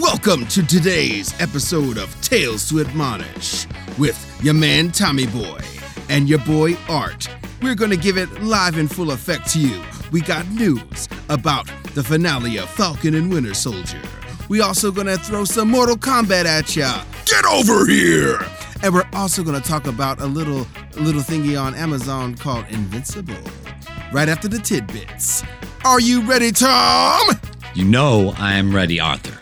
Welcome to today's episode of Tales to Admonish with your man Tommy Boy and your boy Art. We're going to give it live in full effect to you. We got news about the finale of Falcon and Winter Soldier. We also going to throw some Mortal Kombat at ya. Get over here! And we're also going to talk about a little little thingy on Amazon called Invincible. Right after the tidbits. Are you ready, Tom? You know I am ready, Arthur.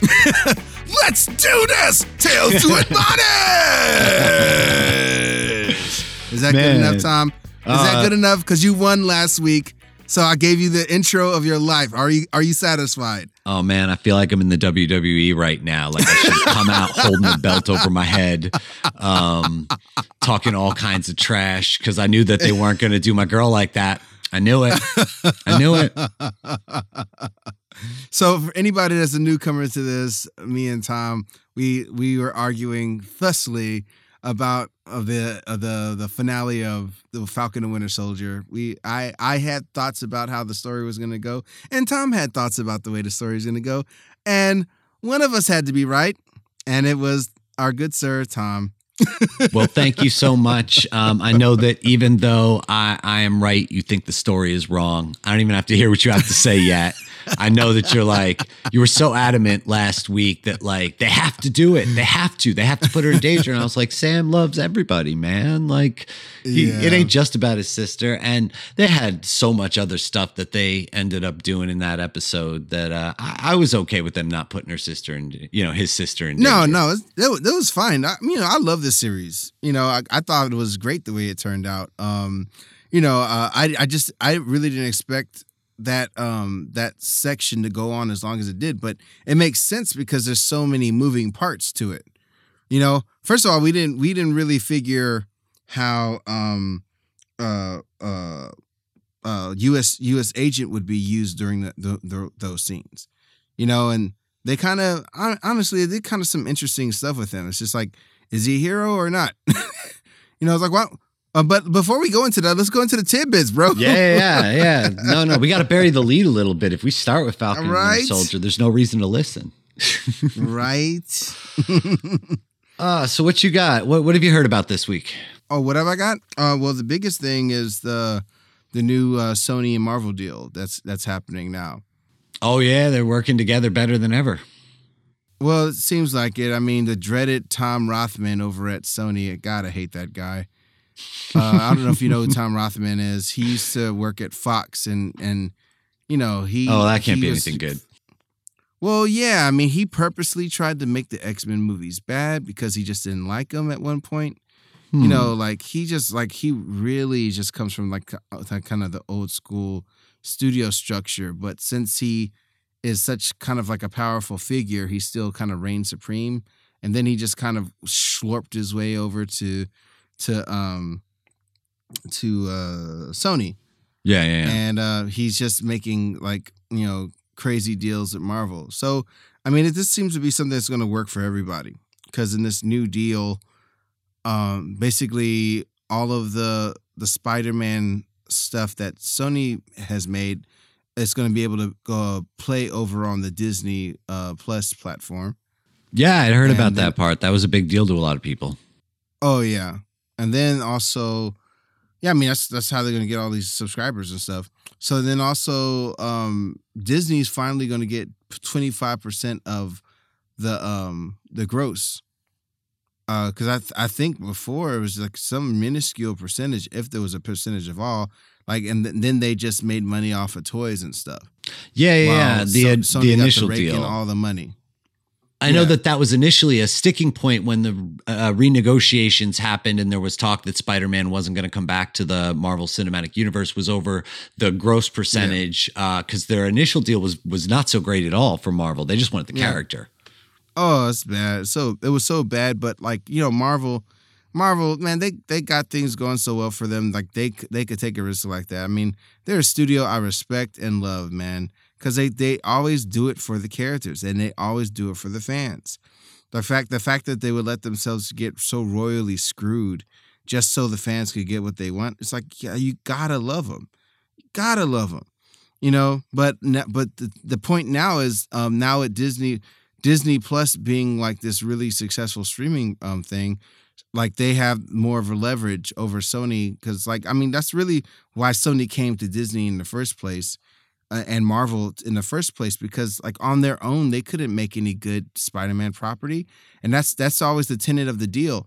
Let's do this! Tales to admonish! Is that Man. good enough, Tom? Is that Uh, good enough? Because you won last week, so I gave you the intro of your life. Are you are you satisfied? Oh man, I feel like I'm in the WWE right now. Like I should come out holding the belt over my head, um, talking all kinds of trash because I knew that they weren't going to do my girl like that. I knew it. I knew it. So for anybody that's a newcomer to this, me and Tom, we we were arguing thusly about of the of the the finale of the Falcon and Winter Soldier. We I I had thoughts about how the story was going to go, and Tom had thoughts about the way the story was going to go, and one of us had to be right, and it was our good sir Tom. Well, thank you so much. Um, I know that even though I, I am right, you think the story is wrong. I don't even have to hear what you have to say yet. I know that you're like, you were so adamant last week that like they have to do it. They have to. They have to put her in danger. And I was like, Sam loves everybody, man. Like he, it ain't just about his sister. And they had so much other stuff that they ended up doing in that episode that uh, I, I was okay with them not putting her sister in, you know, his sister in. No, danger. no, was- that was fine. I, you know, I love this series. You know, I, I thought it was great the way it turned out. Um, you know, uh, I I just I really didn't expect that um that section to go on as long as it did, but it makes sense because there's so many moving parts to it. You know, first of all, we didn't we didn't really figure how um uh uh uh US US agent would be used during the, the, the those scenes. You know, and they kind of honestly they did kind of some interesting stuff with him. It's just like, is he a hero or not? you know, it's like, what? Uh, but before we go into that, let's go into the tidbits, bro. Yeah, yeah, yeah. No, no, we got to bury the lead a little bit. If we start with Falcon and Winter Soldier, there's no reason to listen. right. Uh, so what you got? What what have you heard about this week? oh, what have I got? Uh, well, the biggest thing is the the new uh, Sony and Marvel deal that's that's happening now. Oh yeah, they're working together better than ever. Well, it seems like it. I mean, the dreaded Tom Rothman over at Sony. I hate that guy. Uh, I don't know if you know who Tom Rothman is. He used to work at Fox, and and you know he. Oh, that can't be was- anything good. Well, yeah. I mean, he purposely tried to make the X Men movies bad because he just didn't like them at one point. Hmm. You know, like he just like he really just comes from like uh, kind of the old school studio structure. But since he is such kind of like a powerful figure, he still kind of reigns supreme. And then he just kind of slurped his way over to to um to uh Sony yeah, yeah, yeah. and uh, he's just making like you know crazy deals at Marvel. So I mean, it this seems to be something that's going to work for everybody because in this new deal, um, basically all of the the Spider-Man stuff that Sony has made is going to be able to go play over on the Disney uh, Plus platform. yeah, I heard and about that part. That was a big deal to a lot of people. Oh yeah, and then also, yeah, I mean that's that's how they're gonna get all these subscribers and stuff. So then also, um, Disney's finally gonna get twenty five percent of the um the gross. Uh, because I th- I think before it was like some minuscule percentage, if there was a percentage of all, like, and th- then they just made money off of toys and stuff. Yeah, yeah, yeah. The So- the initial deal. all the money. I know Yeah. that that was initially a sticking point when the uh, renegotiations happened, and there was talk that Spider-Man wasn't going to come back to the Marvel Cinematic Universe. Was over the gross percentage because their initial deal was was not so great at all for Marvel. They just wanted the Yeah. character. Oh, it's bad. So it was so bad, but like you know, Marvel, Marvel, man, they they got things going so well for them. Like they they could take a risk like that. I mean, they're a studio I respect and love, man, because they they always do it for the characters and they always do it for the fans. The fact the fact that they would let themselves get so royally screwed just so the fans could get what they want, it's like yeah, you gotta love them, you gotta love them, you know. But but the, the point now is um, now at Disney. Disney Plus being like this really successful streaming um thing, like they have more of a leverage over Sony because like I mean that's really why Sony came to Disney in the first place and Marvel in the first place because like on their own they couldn't make any good Spider-Man property and that's that's always the tenet of the deal.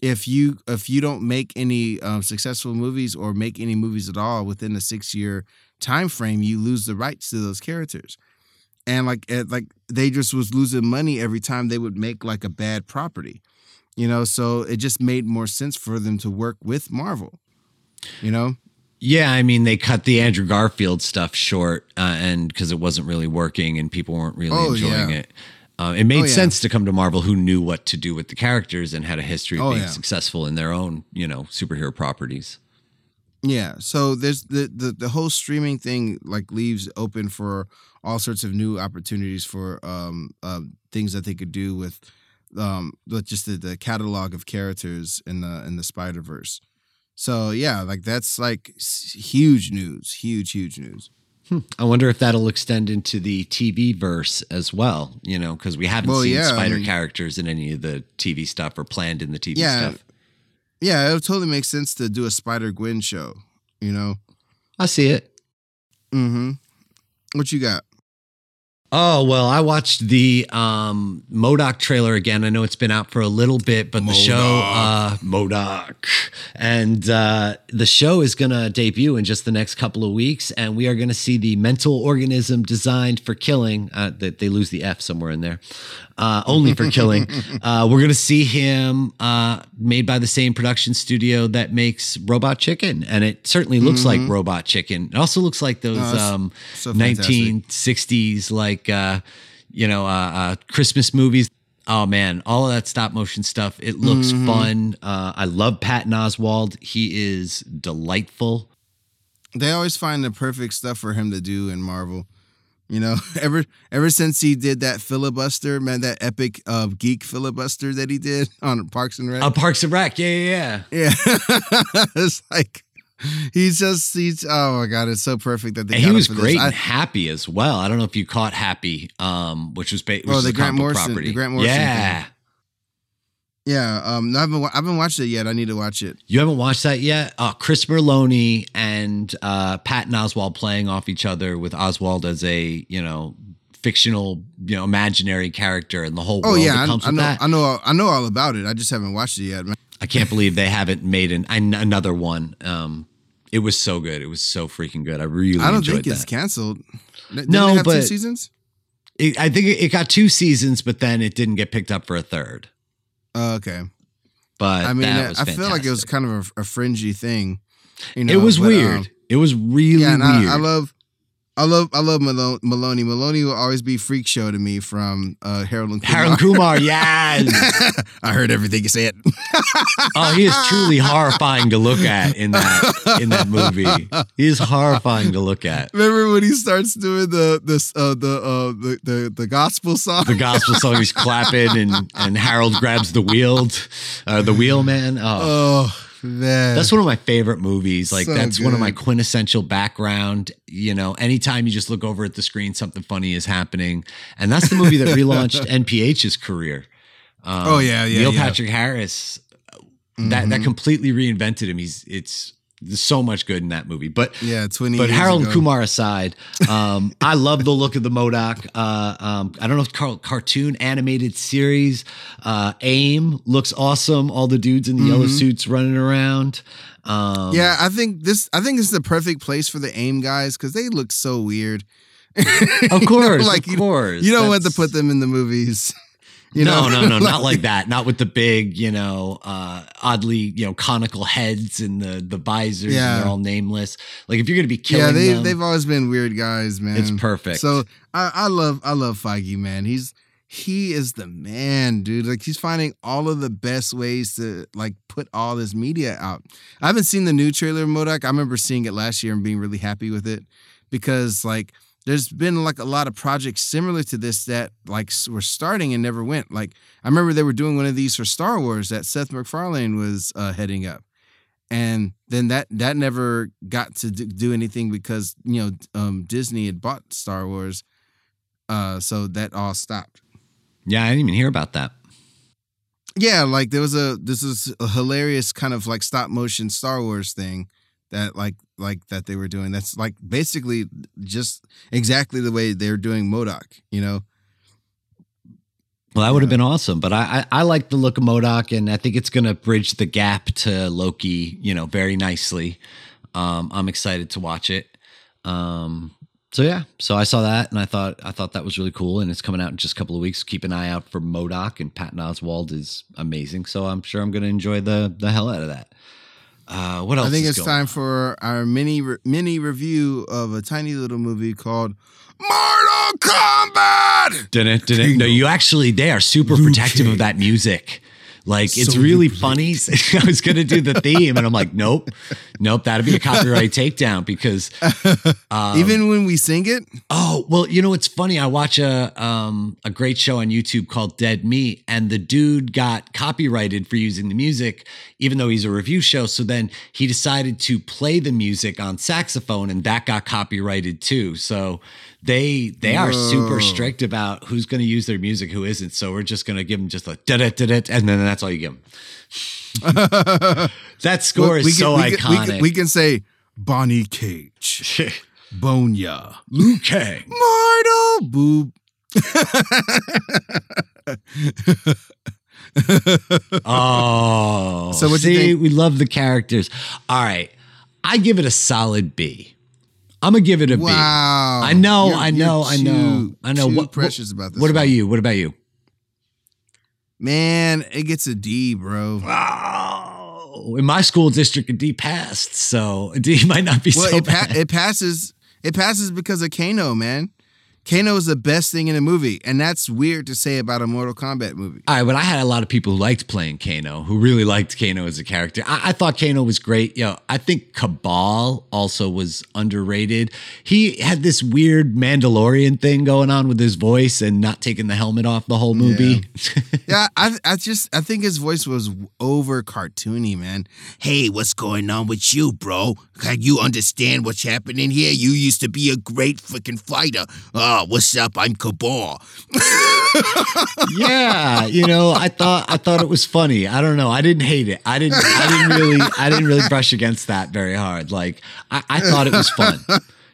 If you if you don't make any um, successful movies or make any movies at all within a 6 year time frame you lose the rights to those characters. And like it, like they just was losing money every time they would make like a bad property you know? So it just made more sense for them to work with marvel you know yeah i mean they cut the andrew garfield stuff short uh, and because it wasn't really working and people weren't really Oh, enjoying yeah. it uh, it made Oh, yeah. sense to come to marvel who knew what to do with the characters and had a history of Oh, being yeah. successful in their own you know superhero properties Yeah. So there's the, the the whole streaming thing like leaves open for all sorts of new opportunities for um uh, things that they could do with um with just the, the catalog of characters in the in the Spider Verse. So yeah, like that's like huge news, huge huge news. I wonder if that'll extend into the TV verse as well, you know, because we haven't Well, seen yeah, I spider mean- characters in any of the TV stuff or planned in the TV Yeah. stuff. Yeah, it would totally make sense to do a Spider Gwen show. You know. I see it. Mm-hmm. What you got? Oh well, I watched the um MODOK trailer again. I know it's been out for a little bit, but the show uh MODOK and uh the show is gonna debut in just the next couple of weeks, and we are gonna see the mental organism designed for killing. Uh that they lose the F somewhere in there. Uh only for killing. uh we're gonna see him uh made by the same production studio that makes Robot Chicken. And it certainly looks like Robot Chicken. It also looks like those Mm-hmm. Oh, um so 1960s like uh you know uh, uh christmas movies. Oh man all of that stop motion stuff it looks Mm-hmm. fun. Uh i love patton oswalt he is delightful. They always find the perfect stuff for him to do in Marvel. You know, ever ever since he did that filibuster, man, that epic uh, geek filibuster that he did on Parks and Rec. uh parks and rec. Yeah yeah yeah. Yeah, it's like he's just he's oh my god, it's so perfect that they. he was great I- and happy as well i don't know if you caught happy um which was ba- which Oh, the Grant Morrison- the property Grant Morrison yeah yeah, um, no, I haven't I haven't watched it yet. I need to watch it. You haven't watched that yet? Uh, Chris Meloni and uh, Patton Oswalt playing off each other with Oswalt as a you know fictional you know imaginary character and the whole Oh world yeah, that I, comes I with know, that. I know, I know all about it. I just haven't watched it yet, man. I can't believe they haven't made an, an another one. Um, it was so good. It was so freaking good. I really I don't think it's canceled. Didn't No, have two but- seasons. It- I think it, got two seasons, but then it didn't get picked up for a third. Oh, okay. But I mean, that I I feel like it was kind of a, a fringy thing. You know, it was but, weird. um, it was really yeah, weird. I, I love, I love, I love Malone, Maloney. Maloney will always be freak show to me from uh, Harold and Kumar. Harold Kumar, yes. I heard everything you said. Oh, he is truly horrifying to look at in that in that movie. He is horrifying to look at. Remember when he starts doing the this uh, the uh, the the the gospel song? The gospel song he's clapping and and Harold grabs the wheel, uh, the wheel man. Oh, oh man, that's one of my favorite movies. Like So that's one of my quintessential background. You know, anytime you just look over at the screen, something funny is happening, and that's the movie that relaunched NPH's career. Um, Oh, yeah, yeah, Neil yeah. Patrick Harris. That that Mhm. completely reinvented him. He's it's so much good in that movie, but. yeah, twenty. But Harold ago. Kumar aside, um, I love the look of the MODOK. Uh, um, I don't know if car- cartoon animated series. Uh, AIM looks awesome. All the dudes in the yellow Mhm. suits running around. Um, Yeah, I think this. I think this is the perfect place for the AIM guys because they look so weird. of course, like of you, course. you don't want to put them in the movies. You no, know? no, no, not like that. Not with the big, you know, uh, oddly, you know, conical heads and the the visors, Yeah. and they're all nameless. Like if you're gonna be killing Yeah, they them, they've always been weird guys, man. it's perfect. So I, I love I love Feige, man. He's he is the man, dude. Like he's finding all of the best ways to like put all this media out. I haven't seen the new trailer of MODOK. I remember seeing it last year and being really happy with it because like there's been like a lot of projects similar to this that like were starting and never went. Like I remember they were doing one of these for Star Wars that Seth MacFarlane was uh, heading up and then that that never got to do, anything because you know um, Disney had bought Star Wars, uh, so that all stopped. Yeah, I didn't even hear about that. Yeah, like there was a this is a hilarious kind of like stop motion Star Wars thing that like like that they were doing. That's like basically just exactly the way they're doing MODOK, you know. Well, that would have been awesome, but I, I I like the look of MODOK, and I think it's going to bridge the gap to Loki, you know, very nicely. Um, I'm excited to watch it. Um, so yeah, so I saw that and I thought I thought that was really cool, and it's coming out in just a couple of weeks. Keep an eye out for MODOK and Patton Oswalt is amazing, so I'm sure I'm going to enjoy the the hell out of that. Uh, what else? I think it's time on? for our mini re- mini review of a tiny little movie called Mortal Kombat. Dun it. No, you actually they are super Liu protective of that music. Like it's So really funny. I was gonna do the theme, and I'm like, nope, nope, that'd be a copyright takedown because um, Even when we sing it, Oh well, you know it's funny. I watch a um a great show on YouTube called Dead Meat, and the dude got copyrighted for using the music, even though he's a review show. So then he decided to play the music on saxophone, and that got copyrighted too. So they they are super strict about who's going to use their music, who isn't. So we're just going to give them just like da da da da, and then that's all you give them. That score is we so we iconic. we, can, we can say Bonnie Cage, Bonya, Liu Kang. Mortal Boob. Oh, So what'd you see, we love the characters. All right, I give it a solid B. I'm gonna give it a B. Wow. I know, You're- I know, I know, I know. What precious what, about this What about you? What about you? Man, it gets a D, bro. Oh, in my school district, a D passed, so a D might not be Well, so it, pa- bad. it passes. It passes because of Kano, man. Kano is the best thing in the movie, and that's weird to say about a Mortal Kombat movie. All right, but I had a lot of people who liked playing Kano, who really liked Kano as a character. I, I thought Kano was great. Yo, I think Kabal also was underrated. He had this weird Mandalorian thing going on with his voice and not taking the helmet off the whole movie. Yeah, I, I just I think his voice was over cartoony, man. Hey, what's going on with you, bro? Can you understand what's happening here? You used to be a great freaking fighter. Uh, Oh, what's up? I'm Kabal. yeah, you know, I thought I thought it was funny. I don't know. I didn't hate it. I didn't. I didn't really. I didn't really brush against that very hard. Like I, I thought it was fun.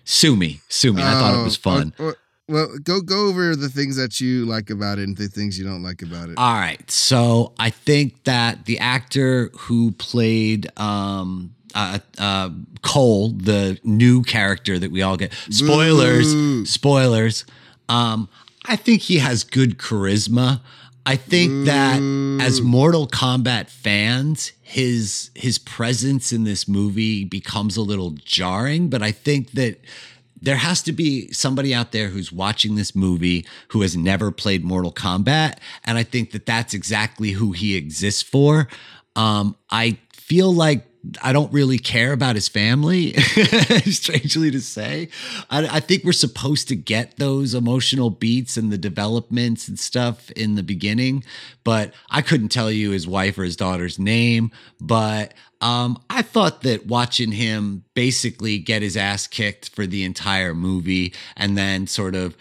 Sue me, sue me. I thought it was fun. Oh, well, go go over the things that you like about it and the things you don't like about it. All right. So I think that the actor who played um uh, uh Cole, the new character that we all get spoilers, Boo. spoilers. Um, I think he has good charisma. I think that as Mortal Kombat fans, his his presence in this movie becomes a little jarring, but I think that there has to be somebody out there who's watching this movie who has never played Mortal Kombat, and I think that that's exactly who he exists for. Um, I feel like I don't really care about his family, strangely to say. I, I think we're supposed to get those emotional beats and the developments and stuff in the beginning, but I couldn't tell you his wife or his daughter's name. But um, I thought that watching him basically get his ass kicked for the entire movie and then sort of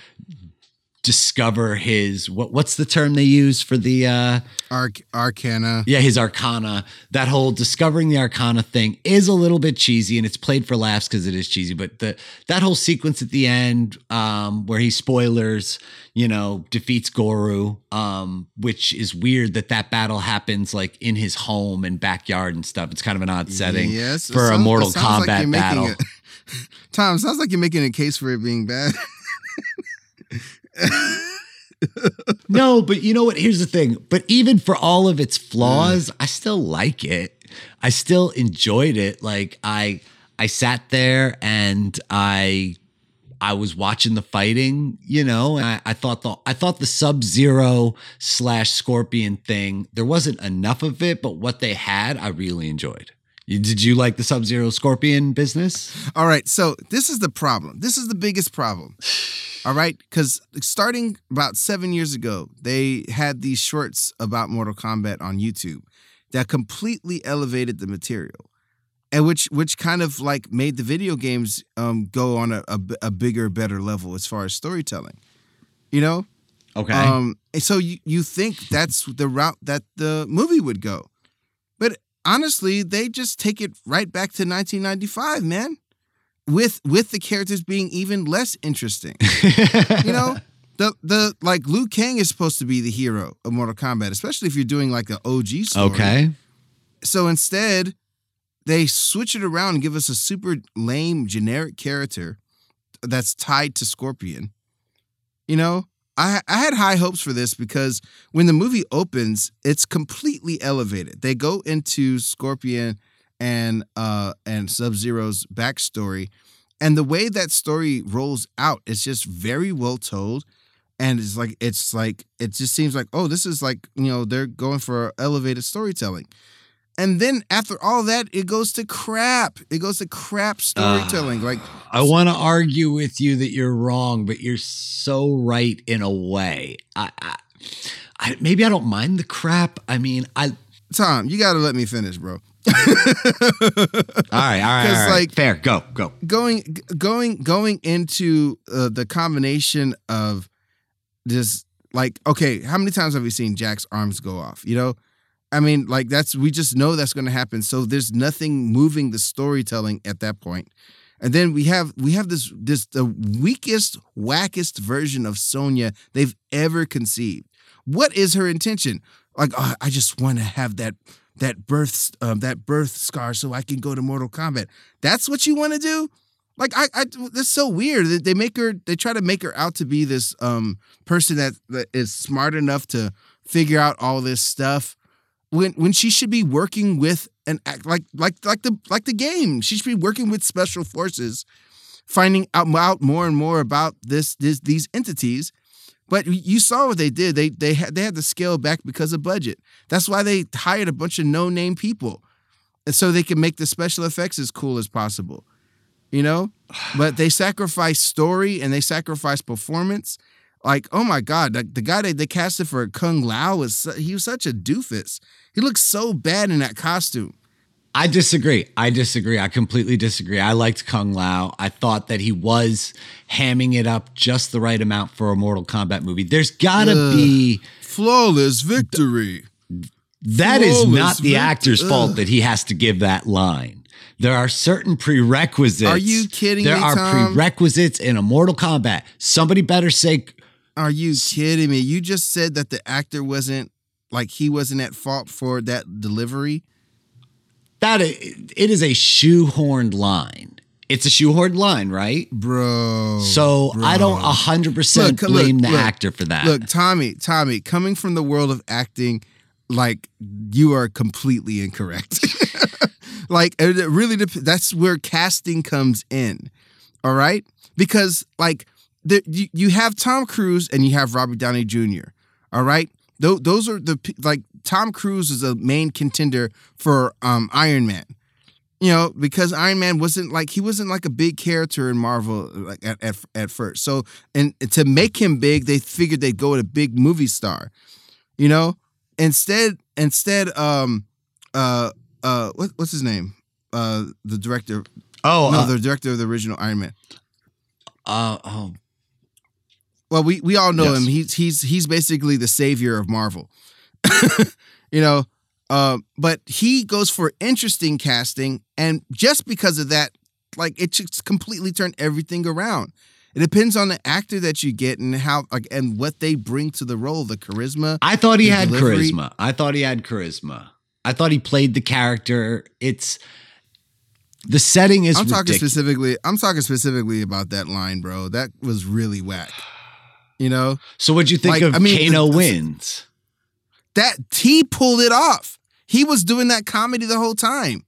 discover his what what's the term they use for the uh Arc Arcana. yeah, his arcana. That whole discovering the arcana thing is a little bit cheesy, and it's played for laughs because it is cheesy. But the that whole sequence at the end, um, where he spoilers, you know, defeats Goro, um, which is weird that that battle happens like in his home and backyard and stuff. It's kind of an odd setting Yes, for a sounds- it Mortal sounds like battle. a- Tom, sounds like you're making a case for it being bad. No, but you know what? Here's the thing. But even for all of its flaws, mm. I still like it. I still enjoyed it. Like I I sat there and I I was watching the fighting, you know, and I, I thought the I thought the Sub Zero slash Scorpion thing, there wasn't enough of it, but what they had, I really enjoyed. Did you like the Sub Zero Scorpion business? All right, so this is the problem. This is the biggest problem. All right, because starting about seven years ago, they had these shorts about Mortal Kombat on YouTube that completely elevated the material, and which which kind of like made the video games um, go on a, a, a bigger, better level as far as storytelling. You know, Okay. Um, and so you, you think that's the route that the movie would go. But honestly, they just take it right back to 1995, man. With with the characters being even less interesting. you know, the the like Liu Kang is supposed to be the hero of Mortal Kombat, especially if you're doing like an OG story. okay. So instead, they switch it around and give us a super lame generic character that's tied to Scorpion. You know, I I had high hopes for this because when the movie opens, it's completely elevated. They go into Scorpion and uh and Sub-Zero's backstory and the way that story rolls out is just very well told and it's like it's like it just seems like oh this is like you know they're going for elevated storytelling and then after all that it goes to crap it goes to crap storytelling like I want to argue with you that you're wrong, but you're so right in a way. I, I, I maybe I don't mind the crap. I mean, I. tom you gotta let me finish bro All right, all right, all right. like- fair. Go, go. going going going into uh, the combination of just like okay how many times have we seen Jax arms go off you know i mean like that's we just know that's going to happen so there's nothing moving the storytelling at that point. point and then we have we have this this the weakest wackest version of sonya they've ever conceived what is her intention like oh, i just want to have that that birth um, that birth scar so i can go to mortal kombat. That's what you want to do? Like I, I that's so weird They- they make her they try to make her out to be this um person that, that is smart enough to figure out all this stuff when when she should be working with an act like like like the like the game. She should be working with special forces finding out, out more and more about this, this these entities but you saw what they did. They they had they had to scale back because of budget. That's why they hired a bunch of no name people and so they can make the special effects as cool as possible you know? But they sacrifice story and they sacrifice performance. Like oh my god the, the guy that they casted for kung lao was he was such a doofus. He looked so bad in that costume I disagree. I disagree. I completely disagree. I liked Kung Lao. I thought that he was hamming it up just the right amount for a Mortal Kombat movie. There's gotta Ugh. be flawless victory that is Flawless not the vict- actor's Ugh. fault that he has to give that line. There are certain prerequisites. Are you kidding There me, are Tom? prerequisites in a Mortal Kombat. Somebody better say are you kidding me you just said that the actor wasn't like he wasn't at fault for that delivery that it it is a shoehorned line. It's a shoehorned line, right? bro So I don't bro. hundred percent Look, look, blame the look, actor for that. Look, Tommy, Tommy, coming from the world of acting, like you are completely incorrect. like it really dep- that's where casting comes in. All right? Because like the, you, you have Tom Cruise and you have Robert Downey Jr. All right? Those are the like Tom Cruise was a main contender for um Iron Man. You know, because Iron Man wasn't like he wasn't like a big character in Marvel like at, at, at first. So and to make him big, they figured they'd go with a big movie star. You know, instead, instead, um, uh, uh, what, what's his name? Uh, the director. oh, no, uh, the director of the original Iron Man. uh, oh, Well, we we all know Yes. him. He's he's he's basically the savior of Marvel. you know, uh, but he goes for interesting casting, and just because of that, like it just completely turned everything around. It depends on the actor that you get and how like and what they bring to the role, the charisma. I thought he had delivery- charisma. I thought he had charisma. I thought he played the character. It's the setting is I'm talking ridiculous. specifically. I'm talking specifically about that line, bro. That was really whack. You know So what'd you think Like, of I mean, Kano wins? That he pulled it off. He was doing that comedy the whole time.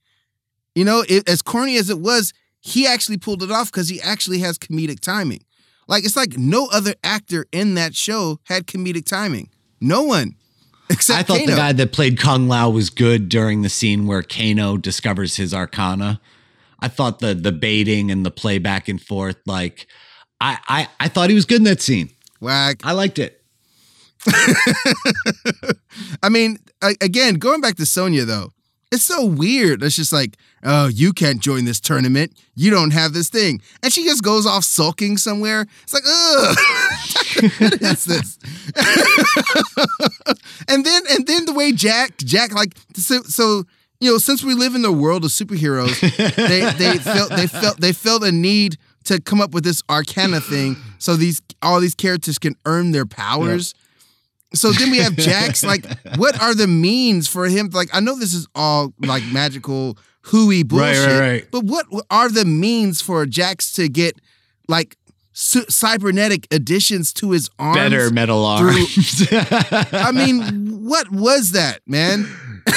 You know, it, as corny as it was, he actually pulled it off because he actually has comedic timing. Like it's like no other actor in that show had comedic timing. No one, except I thought Kano. the guy that played Kung Lao was good during the scene where Kano discovers his arcana. I thought the the baiting and the play back and forth, like I I, I thought he was good in that scene. Whack. I liked it. I mean, a- again, going back to Sonya though, It's so weird. It's just like, oh, you can't join this tournament. You don't have this thing. And she just goes off sulking somewhere. It's like, ugh, what is this? and then and then the way Jack, Jack, like so, so you know, since we live in the world of superheroes, they they felt they felt they felt a need to come up with this arcana thing so these all these characters can earn their powers. Yeah so then we have Jax. like, what are the means for him? Like, I know this is all like magical hooey bullshit, right, right, right. but what are the means for Jax to get like cybernetic additions to his arms? Better metal arms. I mean, what was that, man?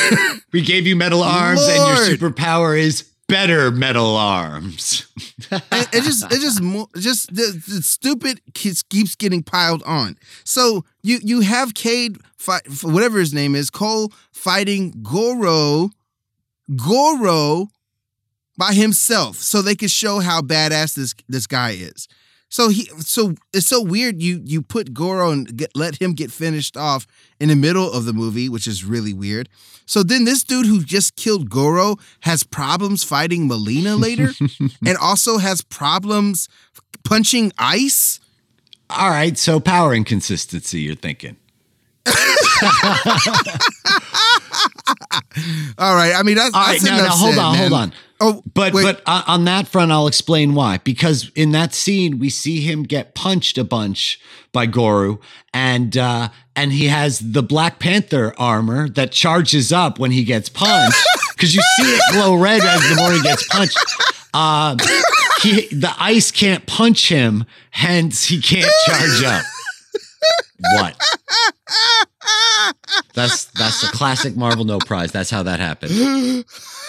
we gave you metal arms, Lord. and your superpower is better metal arms. it, it, just, it just, just the, the stupid keeps, keeps getting piled on. So you you have Cade fight whatever his name is, Cole fighting Goro, Goro by himself, so they could show how badass this this guy is. So he so it's so weird you you put Goro and get, let him get finished off in the middle of the movie, which is really weird. So then this dude who just killed Goro has problems fighting Mileena later and also has problems punching ice. All right, so power inconsistency you're thinking. All right. I mean, that's, All right, that's now, now hold on, man. hold on. Oh, but wait. but on that front, I'll explain why. Because in that scene, we see him get punched a bunch by Goro, and uh, and he has the Black Panther armor that charges up when he gets punched. Because you see it glow red as the more he gets punched. Uh, he, the ice can't punch him, hence he can't charge up. What? That's that's a classic Marvel no prize. That's how that happened.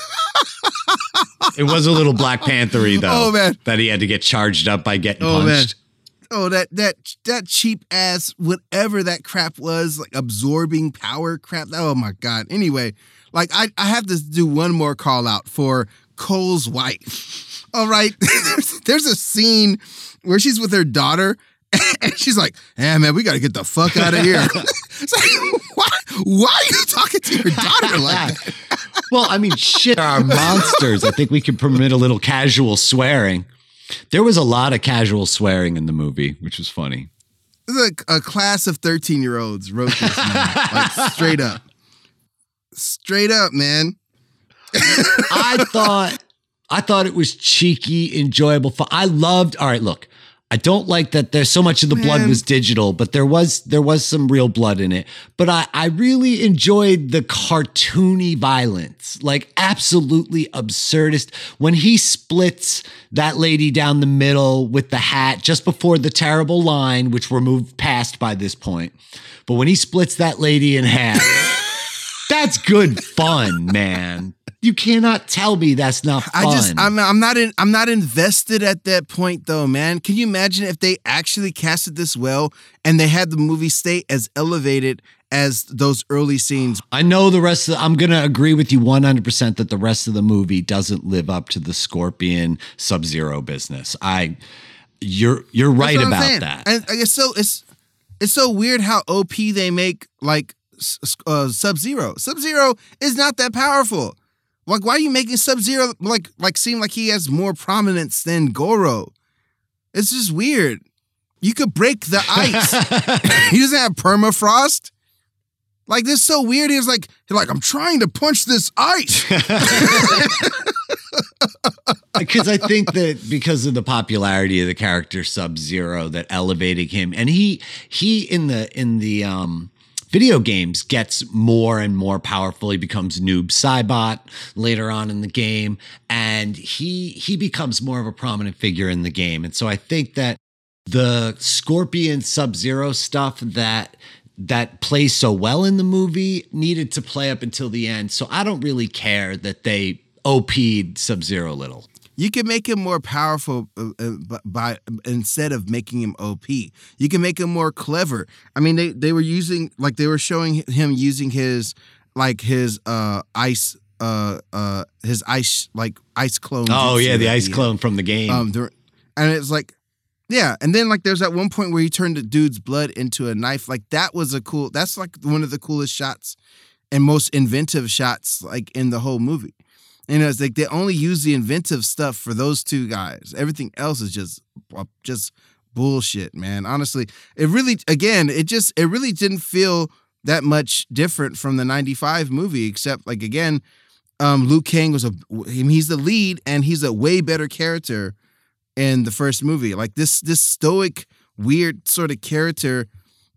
it was a little Black Panthery oh, though. Oh man, that he had to get charged up by getting oh, punched. Man. Oh, that that that cheap ass whatever that crap was, like absorbing power crap. Oh my god. Anyway, like I I have to do one more call out for Cole's wife. All right, there's, there's a scene where she's with her daughter and she's like, "Yeah, man, we got to get the fuck out of here." it's like, why, why are you talking to your daughter like that? well, I mean, shit, are monsters. I think we can permit a little casual swearing. There was a lot of casual swearing in the movie, which was funny. Like a class of 13 year olds wrote this, like straight up. Straight up, man. I thought I thought it was cheeky, enjoyable. Fun. I loved. All right, look, I don't like that there's so much of the Man. blood was digital, but there was there was some real blood in it. But I, I really enjoyed the cartoony violence, like absolutely absurdist. When he splits that lady down the middle with the hat just before the terrible line, which we're moved past by this point. But when he splits that lady in half, that's good fun, man. You cannot tell me that's not fun. I just I'm I'm not in I'm not invested at that point though, man. Can you imagine if they actually casted this well and they had the movie stay as elevated as those early scenes? I know the rest of the, I'm going to agree with you 100% that the rest of the movie doesn't live up to the Scorpion Sub-Zero business. I you're you're right about that. And I guess so it's it's so weird how OP they make like uh, Sub Zero. Sub Zero is not that powerful. Like, why are you making Sub Zero like like seem like he has more prominence than Goro? It's just weird. You could break the ice. he doesn't have permafrost. Like this, is so weird. He was like, he's like, I'm trying to punch this ice. Because I think that because of the popularity of the character Sub Zero, that elevating him, and he he in the in the um video games gets more and more powerful. He becomes Noob Saibot later on in the game, and he he becomes more of a prominent figure in the game. And so I think that the Scorpion Sub Zero stuff that that plays so well in the movie needed to play up until the end. So I don't really care that they OP'd Sub Zero a little you can make him more powerful uh, uh by instead of making him OP. You can make him more clever. I mean, they they were using like they were showing him using his like his uh ice uh uh his ice like ice clone. Oh yeah, the ice clone from the game. Um, and it's like yeah, and then like there's that one point where he turned the dude's blood into a knife. Like that was a cool. That's like one of the coolest shots and most inventive shots like in the whole movie. You know, it's like they only use the inventive stuff for those two guys. Everything else is just uh, just bullshit, man. Honestly, it really again, it just it really didn't feel that much different from the 95 movie except like again, um Liu Kang was a he's the lead and he's a way better character in the first movie. Like this this stoic weird sort of character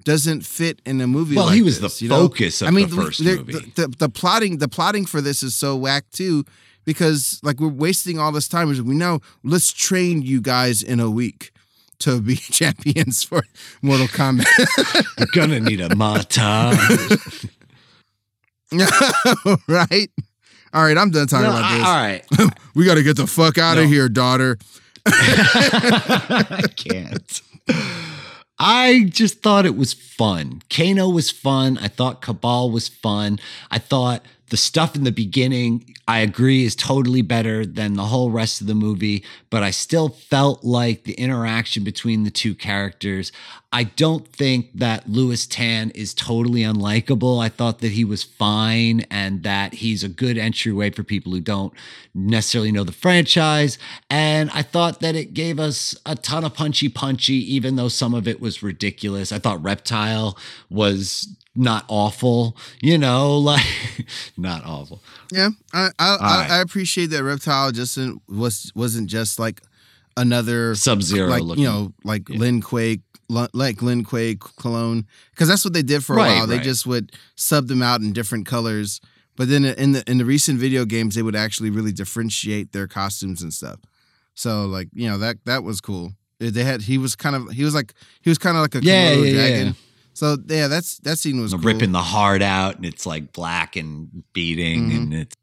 doesn't fit in a movie. Well, like he was this, the you know? focus of I mean, the first the, movie. The, the, the plotting, the plotting for this is so whack too, because like we're wasting all this time. We know let's train you guys in a week to be champions for Mortal Kombat. You're gonna need a mata. right? All right, I'm done talking No, about I- this. all right. We got to get the fuck out of here, daughter. I can't. I just thought it was fun. Kano was fun. I thought Kabal was fun. I thought the stuff in the beginning, I agree, is totally better than the whole rest of the movie, but I still felt like the interaction between the two characters. I don't think that Lewis Tan is totally unlikable. I thought that he was fine and that he's a good entryway for people who don't necessarily know the franchise. And I thought that it gave us a ton of punchy punchy, even though some of it was ridiculous. I thought Reptile was not awful, you know, like not awful. Yeah, I I, I, right. I appreciate that Reptile just was wasn't just like another Sub Zero like looking. you know like Yeah. Lin Kuei Lu- like Lin Kuei clone because that's what they did for a Right, while. They right. just would sub them out in different colors, but then in the in the recent video games they would actually really differentiate their costumes and stuff. So like you know that that was cool. They had he was kind of he was like he was kind of like a Yeah, yeah, dragon. yeah. So yeah, that's that scene was cool. ripping the heart out and it's like black and beating Mhm. and it's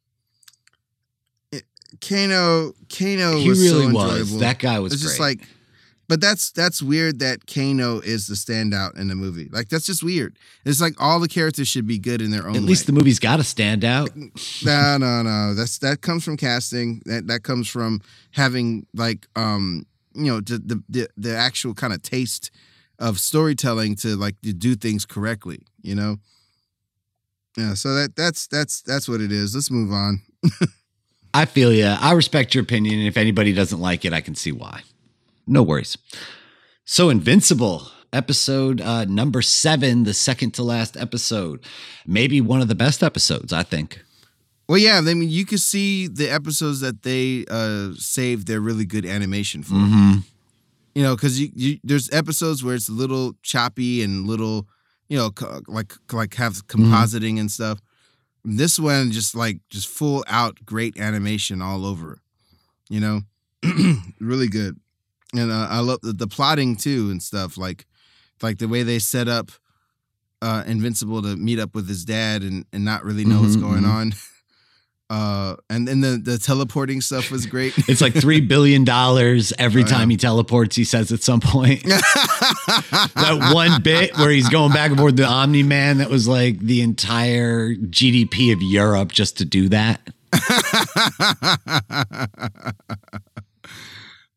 Kano Kano he was really so was. That guy was it's just great. like but that's that's weird that Kano is the standout in the movie. Like that's just weird. It's like all the characters should be good in their own At least way. the movie's got to stand out. no, no, no. That's that comes from casting. That that comes from having like um you know the the the, the actual kind of taste of storytelling to like to do things correctly. You know. Yeah. So that that's that's that's what it is. Let's move on. I feel you. I respect your opinion. And if anybody doesn't like it, I can see why. No worries. So, Invincible, episode uh, number seven, the second to last episode. Maybe one of the best episodes, I think. Well, yeah, I mean, you can see the episodes that they uh saved their really good animation for. Mm-hmm. You know, because you, you there's episodes where it's a little choppy and little, you know, co- like like have compositing and stuff. This one just like just full out great animation all over. You know, really good, and uh, I love the, the plotting too and stuff. Like like the way they set up uh Invincible to meet up with his dad and and not really know what's Mhm, going mhm. on. Uh, and then the the teleporting stuff was great. It's like $3 billion every Oh, yeah. time he teleports, he says at some point. that one bit where he's going back and forth the Omni Man, that was like the entire GDP of Europe just to do that.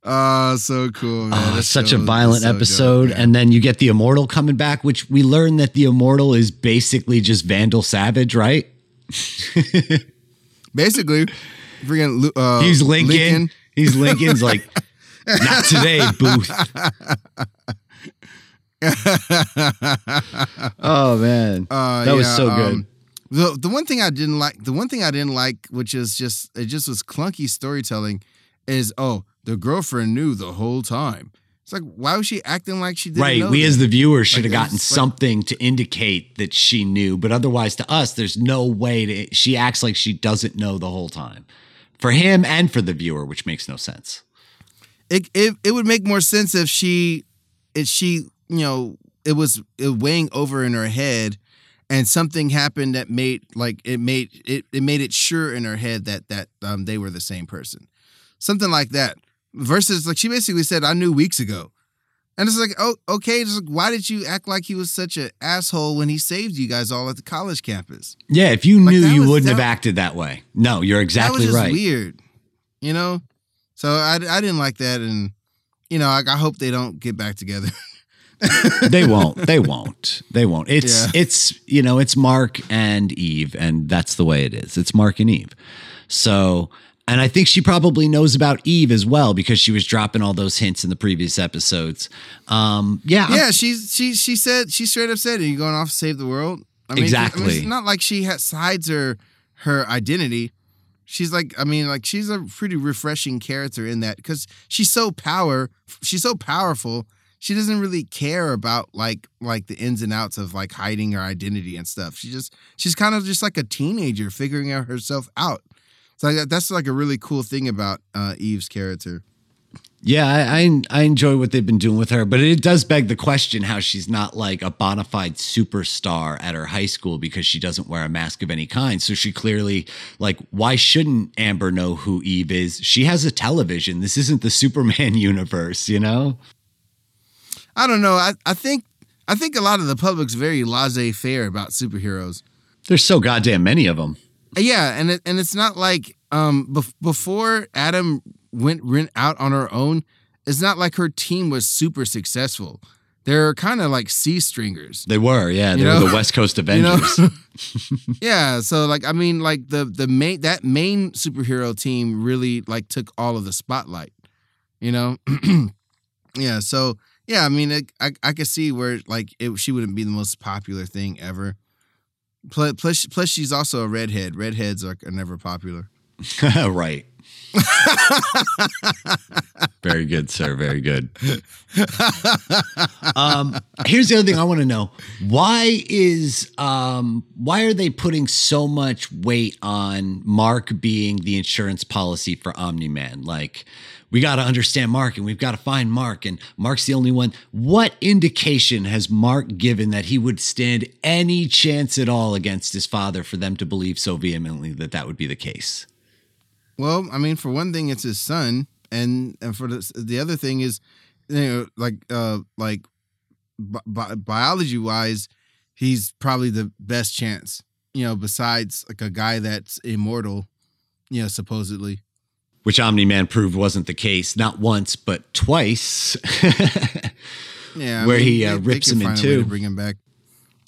oh, so cool, man. Oh, such show a violent so episode. man. and then you get the Immortal coming back, which we learn that the Immortal is basically just Vandal Savage, right? basically, freaking uh, He's Lincoln. He's Lincoln's like, not today, Booth. Oh man, Uh, that was so good. um, the the one thing I didn't like, the one thing I didn't like, which is just it just was clunky storytelling, is oh the girlfriend knew the whole time. It's like why was she acting like she didn't know? right. We that? as the viewer should Like, have gotten like- something to indicate that she knew, but otherwise, to us, there's no way to. She acts like she doesn't know the whole time. For him and for the viewer, which makes no sense. it, it it would make more sense if she if she you know it was weighing over in her head and something happened that made like it made it it made it sure in her head that that um they were the same person something like that versus like she basically said i knew weeks ago and it's like oh okay just like, why did you act like he was such an asshole when he saved you guys all at the college campus Yeah, if you Like, knew, you was- wouldn't have acted that way. No, you're exactly right. weird you know so i i didn't like that and you know I, I hope they don't get back together they won't. They won't. They won't. It's Yeah. it's you know it's Mark and Eve, and that's the way it is. It's Mark and Eve. So, and I think she probably knows about Eve as well because she was dropping all those hints in the previous episodes. Um, yeah, Yeah, she's she she said she straight up said, "Are you going off to save the world?" I mean, I mean, Exactly. it's not like she has, hides her her identity. She's like, I mean, like she's a pretty refreshing character in that because she's so power, she's so powerful. She doesn't really care about like like the ins and outs of like hiding her identity and stuff. She just she's kind of just like a teenager figuring out herself out. So that's like a really cool thing about uh, Eve's character. Yeah, I, I I enjoy what they've been doing with her, but it does beg the question how she's not like a bona fide superstar at her high school because she doesn't wear a mask of any kind. So she clearly like why shouldn't Amber know who Eve is? She has a television. This isn't the Superman universe, you know? I don't know. I, I think I think a lot of the public's very laissez-faire about superheroes. There's so goddamn many of them. Yeah, and it, and it's not like um bef- before Atom went went out on her own. It's not like her team was super successful. They're kind of like C stringers. They were, yeah, they You were know? the West Coast You Avengers. know? yeah, so like I mean, like the the main that main superhero team really like took all of the spotlight. You know, yeah. So yeah, I mean, it, I I could see where like it, she wouldn't be the most popular thing ever. Plus, plus, plus, she's also a redhead. Redheads are, are never popular. right. Very good, sir. Very good. Um, here's the other thing I want to know: Why is um, why are they putting so much weight on Mark being the insurance policy for Omni Man? Like, we got to understand Mark, and we've got to find Mark, and Mark's the only one. What indication has Mark given that he would stand any chance at all against his father for them to believe so vehemently that that would be the case? Well, I mean, for one thing, it's his son, and and for the the other thing is, you know, like uh like bi- bi- biology wise, he's probably the best chance. You know, besides like a guy that's immortal, you know, supposedly. which Omni Man proved wasn't the case, not once, but twice. Yeah, Where he, uh, they- they rips could him in find a way to two. bring him back.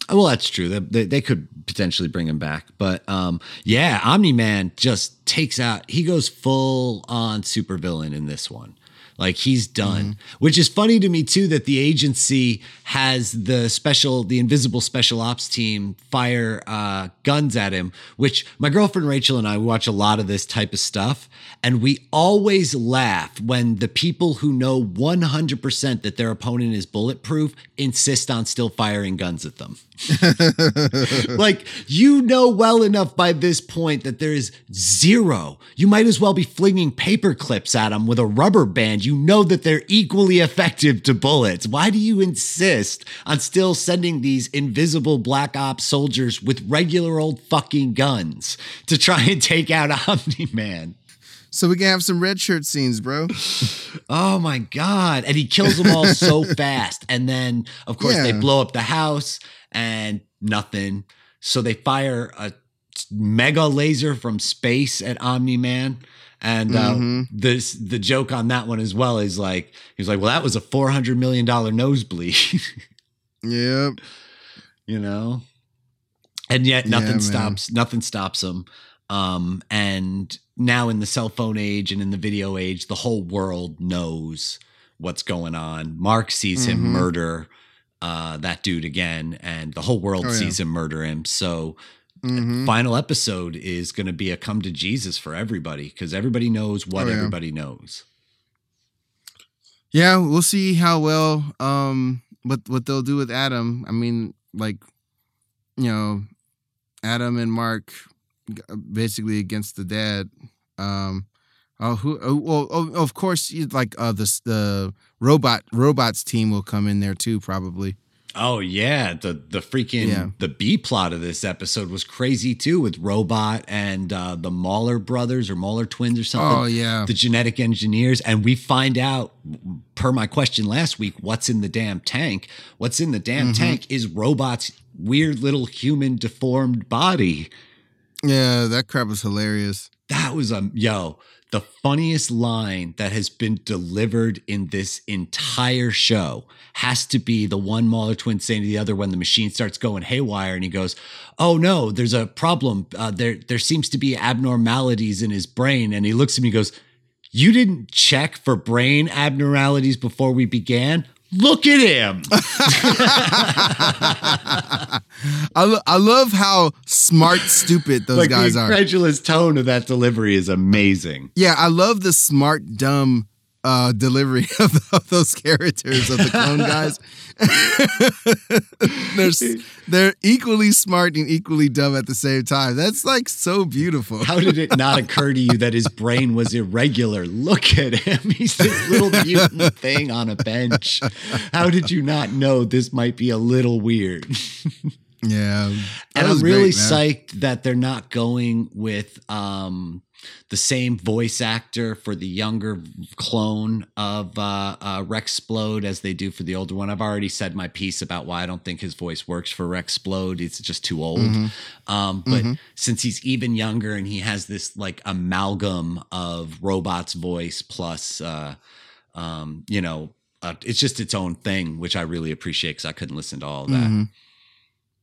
Well, that's true. They, they, they could potentially bring him back. But um, yeah, Omni Man just takes out, he goes full on supervillain in this one. Like he's done, which is funny to me too that the agency has the special, the invisible special ops team fire uh, guns at him. Which my girlfriend Rachel and I watch a lot of this type of stuff, and we always laugh when the people who know 100% that their opponent is bulletproof insist on still firing guns at them. like you know well enough by this point that there is zero. You might as well be flinging paper clips at them with a rubber band. You know that they're equally effective to bullets. Why do you insist on still sending these invisible black ops soldiers with regular old fucking guns to try and take out Omni Man? So we can have some red shirt scenes, bro. Oh my god! And he kills them all so fast, and then of course they blow up the house and nothing. So they fire a mega laser from space at Omni Man. And uh, Mhm. this the joke on that one as well is like he was like, well, that was a four hundred million dollar nosebleed, yep. you know, and yet nothing man. stops nothing stops him. Um, and now in the cell phone age and in the video age, the whole world knows what's going on. Mark sees him Mhm. murder uh, that dude again, and the whole world Oh, yeah. sees him murder him. So hmm final episode is going to be a come to Jesus for everybody because everybody knows what Oh, yeah. everybody knows. Yeah, we'll see how well um what what they'll do with Atom. I mean, like you know, Atom and Mark basically against the dad. Um oh who oh, well oh, of course you like uh the the robot robots team will come in there too probably. Oh yeah, the the freaking Yeah. the B plot of this episode was crazy too with Robot and uh, the Mauler brothers or Mauler twins or something. Oh yeah. the genetic engineers and we find out per my question last week what's in the damn tank what's in the damn Mhm. tank is robot's weird little human deformed body Yeah, that crap was hilarious. that was a yo the funniest line that has been delivered in this entire show has to be the one Mauler twin saying to the other when the machine starts going haywire and he goes, "Oh no, there's a problem. Uh, there there seems to be abnormalities in his brain." And he looks at me and goes, "You didn't check for brain abnormalities before we began." Look at him. I, lo- I love how smart, stupid those like guys the are. incredulous tone of that delivery is amazing. Yeah, I love the smart, dumb uh, delivery of, of those characters of the clone guys. they're they're equally smart and equally dumb at the same time. That's like so beautiful. How did it not occur to you that his brain was irregular? Look at him. He's this little mutant thing on a bench. How did you not know this might be a little weird? Yeah, and I'm really great, psyched that they're not going with um, the same voice actor for the younger clone of uh, uh, Rex Splode as they do for the older one. I've already said my piece about why I don't think his voice works for Rex Splode. It's just too old. Mm-hmm. Um, but since he's even younger and he has this like amalgam of robot's voice plus, uh, um, you know, uh, it's just its own thing, which I really appreciate because I couldn't listen to all that. Mhm.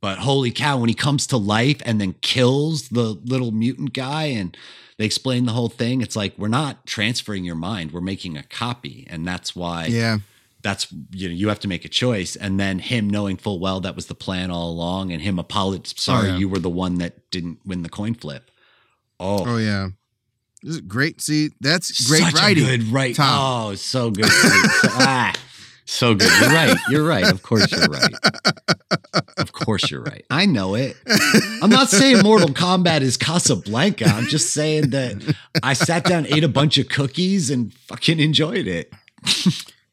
But holy cow, when he comes to life and then kills the little mutant guy and they explain the whole thing, it's like we're not transferring your mind, we're making a copy. And that's why Yeah, that's you know, you have to make a choice. And then him knowing full well that was the plan all along, and him apologizing, sorry, yeah. you were the one that didn't win the coin flip. Oh, oh yeah. This is great. See, that's great such writing. a good right. Tom. Oh, so good. ah, so good. You're right. You're right. Of course you're right. Of course you're right. I know it. I'm not saying Mortal Kombat is Casablanca. I'm just saying that I sat down, ate a bunch of cookies, and fucking enjoyed it.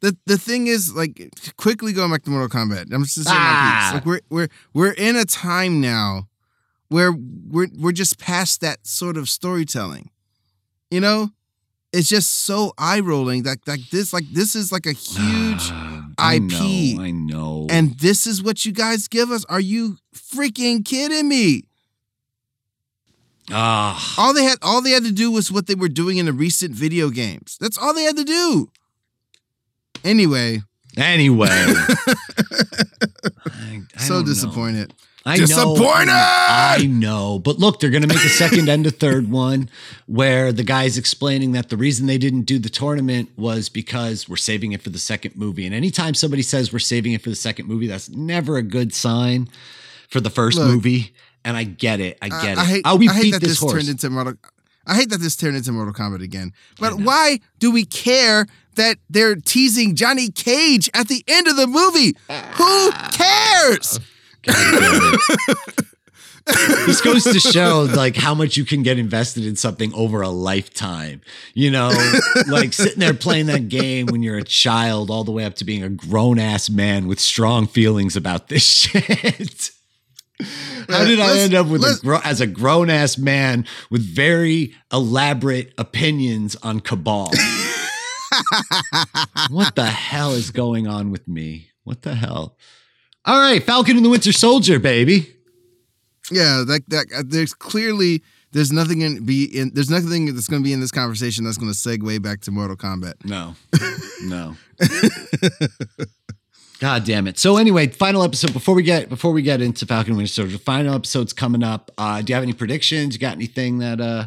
the the thing is like quickly going back to Mortal Kombat. I'm just saying Ah. Like we're we're we're in a time now where we're we're just past that sort of storytelling. You know? It's just so eye rolling that like this like this is like a huge Ah, I IP. know, I know. and this is what you guys give us. Are you freaking kidding me? ah, All they had all they had to do was what they were doing in the recent video games. That's all they had to do. Anyway, anyway. I- I so don't know. I Disappointed! Know, I know. But look, they're going to make a second and a third one where the guy's explaining that the reason they didn't do the tournament was because we're saving it for the second movie. And anytime somebody says we're saving it for the second movie, that's never a good sign for the first Look, movie. And I get it. I get it. I hate, oh, we I hate that this, this turned into Mortal. I hate that this turned into Mortal Kombat again. But why do we care that they're teasing Johnny Cage at the end of the movie? Ah. Who cares? this goes to show like how much you can get invested in something over a lifetime. You know, like sitting there playing that game when you're a child, all the way up to being a grown ass man with strong feelings about this shit. How did I Let's- end up with a gro- as a grown ass man with very elaborate opinions on Kabal? what the hell is going on with me? What the hell? All right, Falcon and the Winter Soldier, baby. Yeah, that that uh, there's clearly there's nothing in be in there's nothing that's going to be in this conversation that's going to segue back to Mortal Kombat. No, no. God damn it. So anyway, final episode before we get before we get into Falcon and Winter Soldier, final episode's coming up. Uh, do you have any predictions? You got anything that uh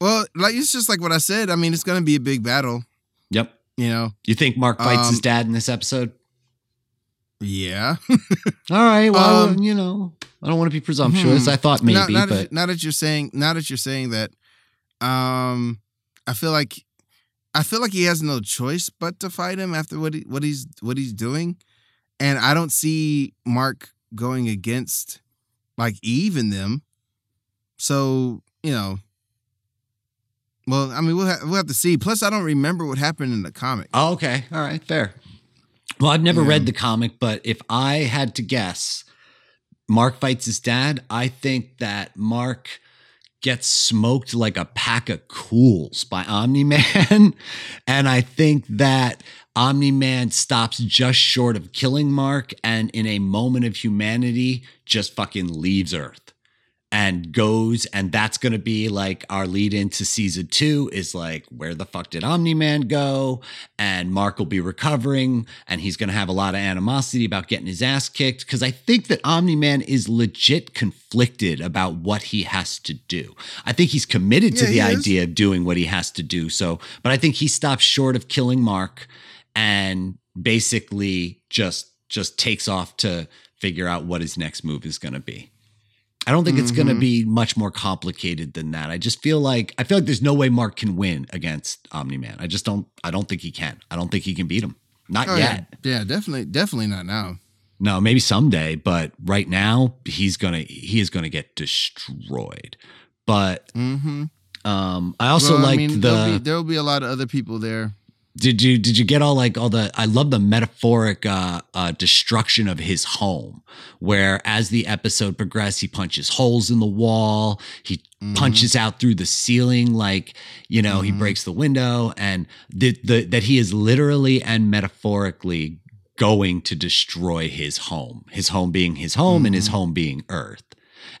Well, like it's just like what I said. I mean, it's going to be a big battle. Yep. You know. You think Mark fights his Um, dad in this episode? Yeah. All right. Well, um, you know, I don't want to be presumptuous. hmm. I thought maybe, now, now but that, now that you're saying now that you're saying that, um, I feel like I feel like he has no choice but to fight him after what he what he's what he's doing, and I don't see Mark going against like Eve and them. So you know. Well, I mean, we'll ha- we'll have to see. Plus, I don't remember what happened in the comic. Oh, okay. All right. Fair. Well, I've never Yeah. read the comic, but if I had to guess, Mark fights his dad. I think that Mark gets smoked like a pack of cools by Omni Man. and I think that Omni Man stops just short of killing Mark and in a moment of humanity just fucking leaves Earth. And goes and that's going to be like our lead into season 2 is like where the fuck did Omni-Man go and Mark will be recovering and he's going to have a lot of animosity about getting his ass kicked cuz I think that Omni-Man is legit conflicted about what he has to do. I think he's committed to the he is. idea of doing what he has to do. So, but I think he stops short of killing Mark and basically just just takes off to figure out what his next move is going to be. I don't think it's going to be much more complicated than that. I just feel like I feel like there's no way Mark can win against Omni Man. I just don't. I don't think he can. I don't think he can beat him. Not Oh, yet. yeah, definitely, definitely not now. No, maybe someday, but right now he's gonna he is gonna get destroyed. But Mm-hmm. um, I also well, liked I mean, the. there'll be, there'll be a lot of other people there. Did you did you get all like all the I love the metaphoric uh, uh destruction of his home where as the episode progressed he punches holes in the wall he Mhm. punches out through the ceiling like you know he Mhm. breaks the window and the, the that he is literally and metaphorically going to destroy his home his home being his home and his Mhm. home being earth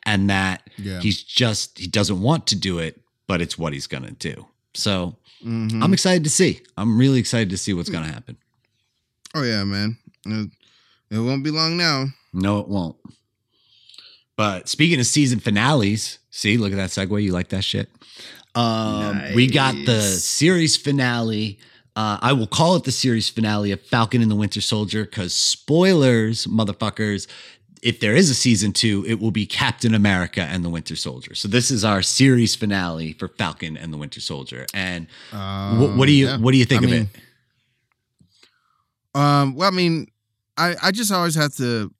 and that Yeah. he's just he doesn't want to do it but it's what he's going to do so Mhm. I'm excited to see. I'm really excited to see what's going to happen. oh yeah, man. It, it won't be long now. No, it won't. But speaking of season finales, see, look at that segue. You like that shit? Um, We got the series finale. Uh, I will call it the series finale of Falcon and the Winter Soldier because spoilers, motherfuckers. If there is a season two, it will be Captain America and the Winter Soldier. So this is our series finale for Falcon and the Winter Soldier. And wh- what do you Um, yeah. what do you think I of mean, it? Um, well, I mean, I I just always have to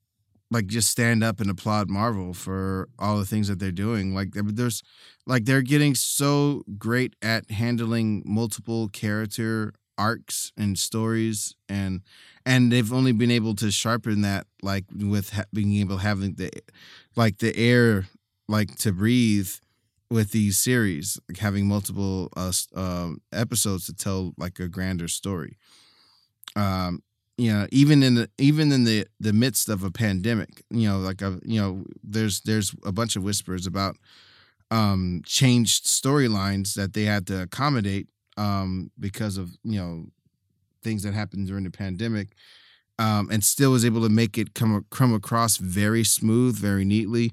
like just stand up and applaud Marvel for all the things that they're doing. Like there's like they're getting so great at handling multiple character arcs and stories and and they've only been able to sharpen that like with ha- being able having the like the air like to breathe with these series like having multiple uh, um episodes to tell like a grander story. Um you know even in the even in the the midst of a pandemic you know like a you know there's there's a bunch of whispers about um changed storylines that they had to accommodate um because of you know things that happened during the pandemic um and still was able to make it come come across very smooth very neatly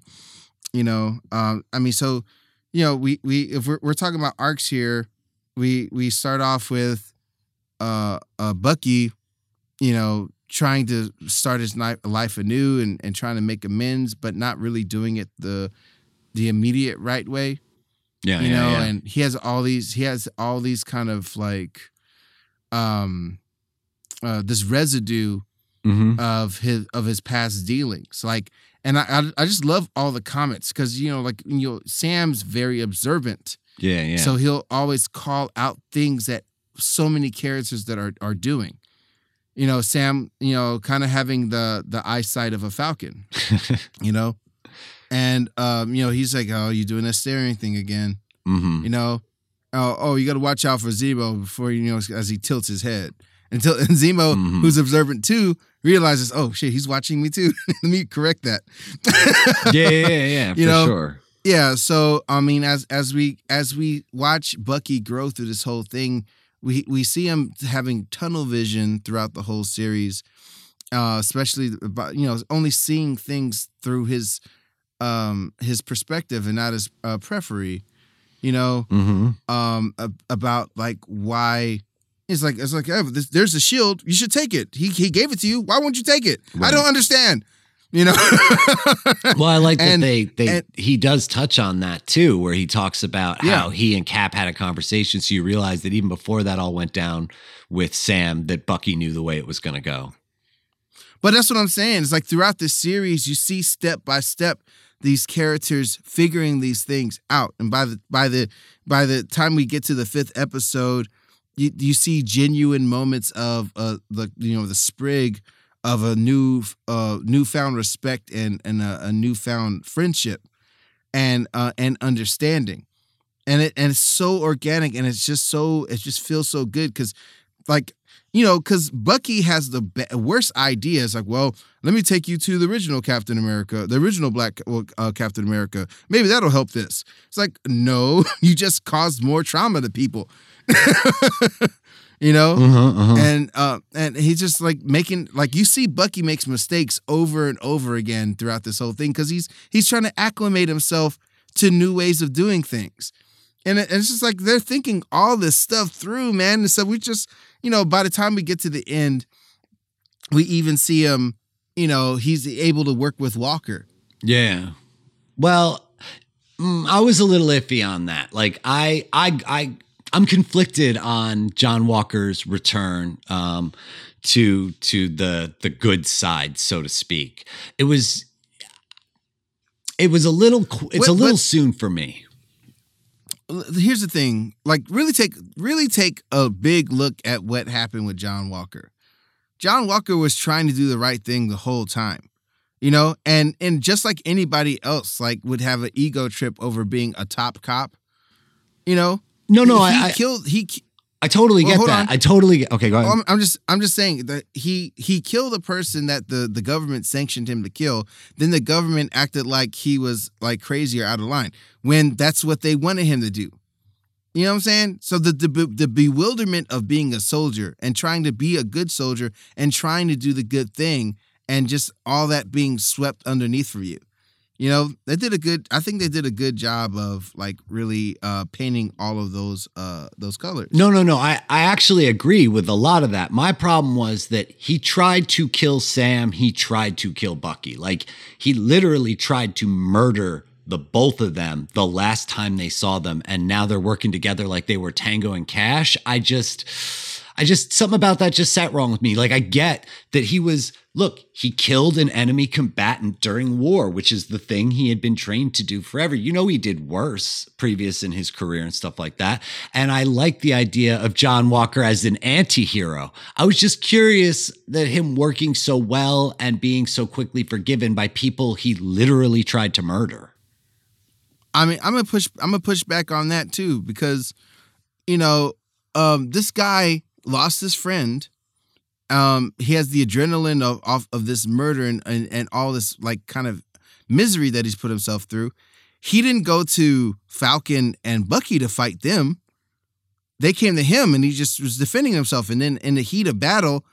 you know um i mean so you know we we if we're, we're talking about arcs here we we start off with uh, uh Bucky, you know, trying to start his life anew and, and trying to make amends, but not really doing it the the immediate right way. Yeah, you yeah, know, yeah. and he has all these he has all these kind of like um uh this residue Mhm. of his of his past dealings. Like and I I, just love all the comments because you know like you know Sam's very observant. yeah, yeah. So he'll always call out things that so many characters that are are doing. You know, Sam, you know, kind of having the the eyesight of a falcon, you know? And um, you know, he's like, "Oh, you're doing that staring thing again." hmm You know? Oh, oh, you got to watch out for Zemo before you know as he tilts his head. Until and Zemo, Mhm. who's observant too, realizes, "Oh shit, he's watching me too." Let me correct that. yeah, yeah, yeah, yeah, for You know, sure. yeah so i mean as as we as we watch bucky grow through this whole thing we we see him having tunnel vision throughout the whole series uh especially about you know only seeing things through his um his perspective and not his uh prefery you know hmm um about like why it's like it's like oh, this, there's a shield you should take it he he gave it to you why won't you take it i don't understand you know Well, I like that they they and- he does touch on that too, where he talks about Yeah. how he and Cap had a conversation. So you realize that even before that all went down with Sam, that Bucky knew the way it was going to go. But that's what I'm saying. It's like throughout this series, you see step by step these characters figuring these things out, and by the by the by the time we get to the fifth episode, you you see genuine moments of uh the you know the sprig of a new uh newfound respect and and a, a newfound friendship and uh and understanding, and it and it's so organic and it's just so it just feels so good because like you know, because Bucky has the be- worst ideas. Like, well, let me take you to the original Captain America, the original Black uh, Captain America. Maybe that'll help this. It's like, no, you just caused more trauma to people. you know, Uh-huh, uh-huh. and uh, and he's just like making like you see Bucky makes mistakes over and over again throughout this whole thing because he's he's trying to acclimate himself to new ways of doing things. And, it, and it's just like they're thinking all this stuff through, man. And so we just, you know, by the time we get to the end, we even see him, you know, he's able to work with Walker. Yeah. Well, mm, I was a little iffy on that. Like I I I I'm conflicted on John Walker's return um to to the the good side, so to speak. It was it was a little it's What- a little what- soon for me. Here's the thing, like really take really take a big look at what happened with John Walker. John Walker was trying to do the right thing the whole time. You know, and and just like anybody else like would have an ego trip over being a top cop. You know? No, no, he, I, I killed he I totally Well, get that. on. I totally get. Okay, go ahead. I'm, I'm just I'm just saying that he he killed a person that the the government sanctioned him to kill. Then the government acted like he was like crazy or out of line when that's what they wanted him to do. You know what I'm saying? So the the, the bewilderment of being a soldier and trying to be a good soldier and trying to do the good thing and just all that being swept underneath for you. You know, they did a good I think they did a good job of like really uh painting all of those uh those colors. No, no, no. I, I actually agree with a lot of that. My problem was that he tried to kill Sam. He tried to kill Bucky. Like he literally tried to murder the both of them the last time they saw them. And now they're working together like they were Tango and Cash. I just, I just, something about that just sat wrong with me. Like I get that he was, look, he killed an enemy combatant during war, which is the thing he had been trained to do forever. You know, he did worse previous in his career and stuff like that. And I like the idea of John Walker as an anti-hero. I was just curious that him working so well and being so quickly forgiven by people he literally tried to murder. I mean, I'm gonna push. I'm gonna push back on that too because, you know, um, this guy lost his friend. Um, he has the adrenaline of of, of this murder and, and and all this like kind of misery that he's put himself through. He didn't go to Falcon and Bucky to fight them. They came to him, and he just was defending himself. And then in the heat of battle,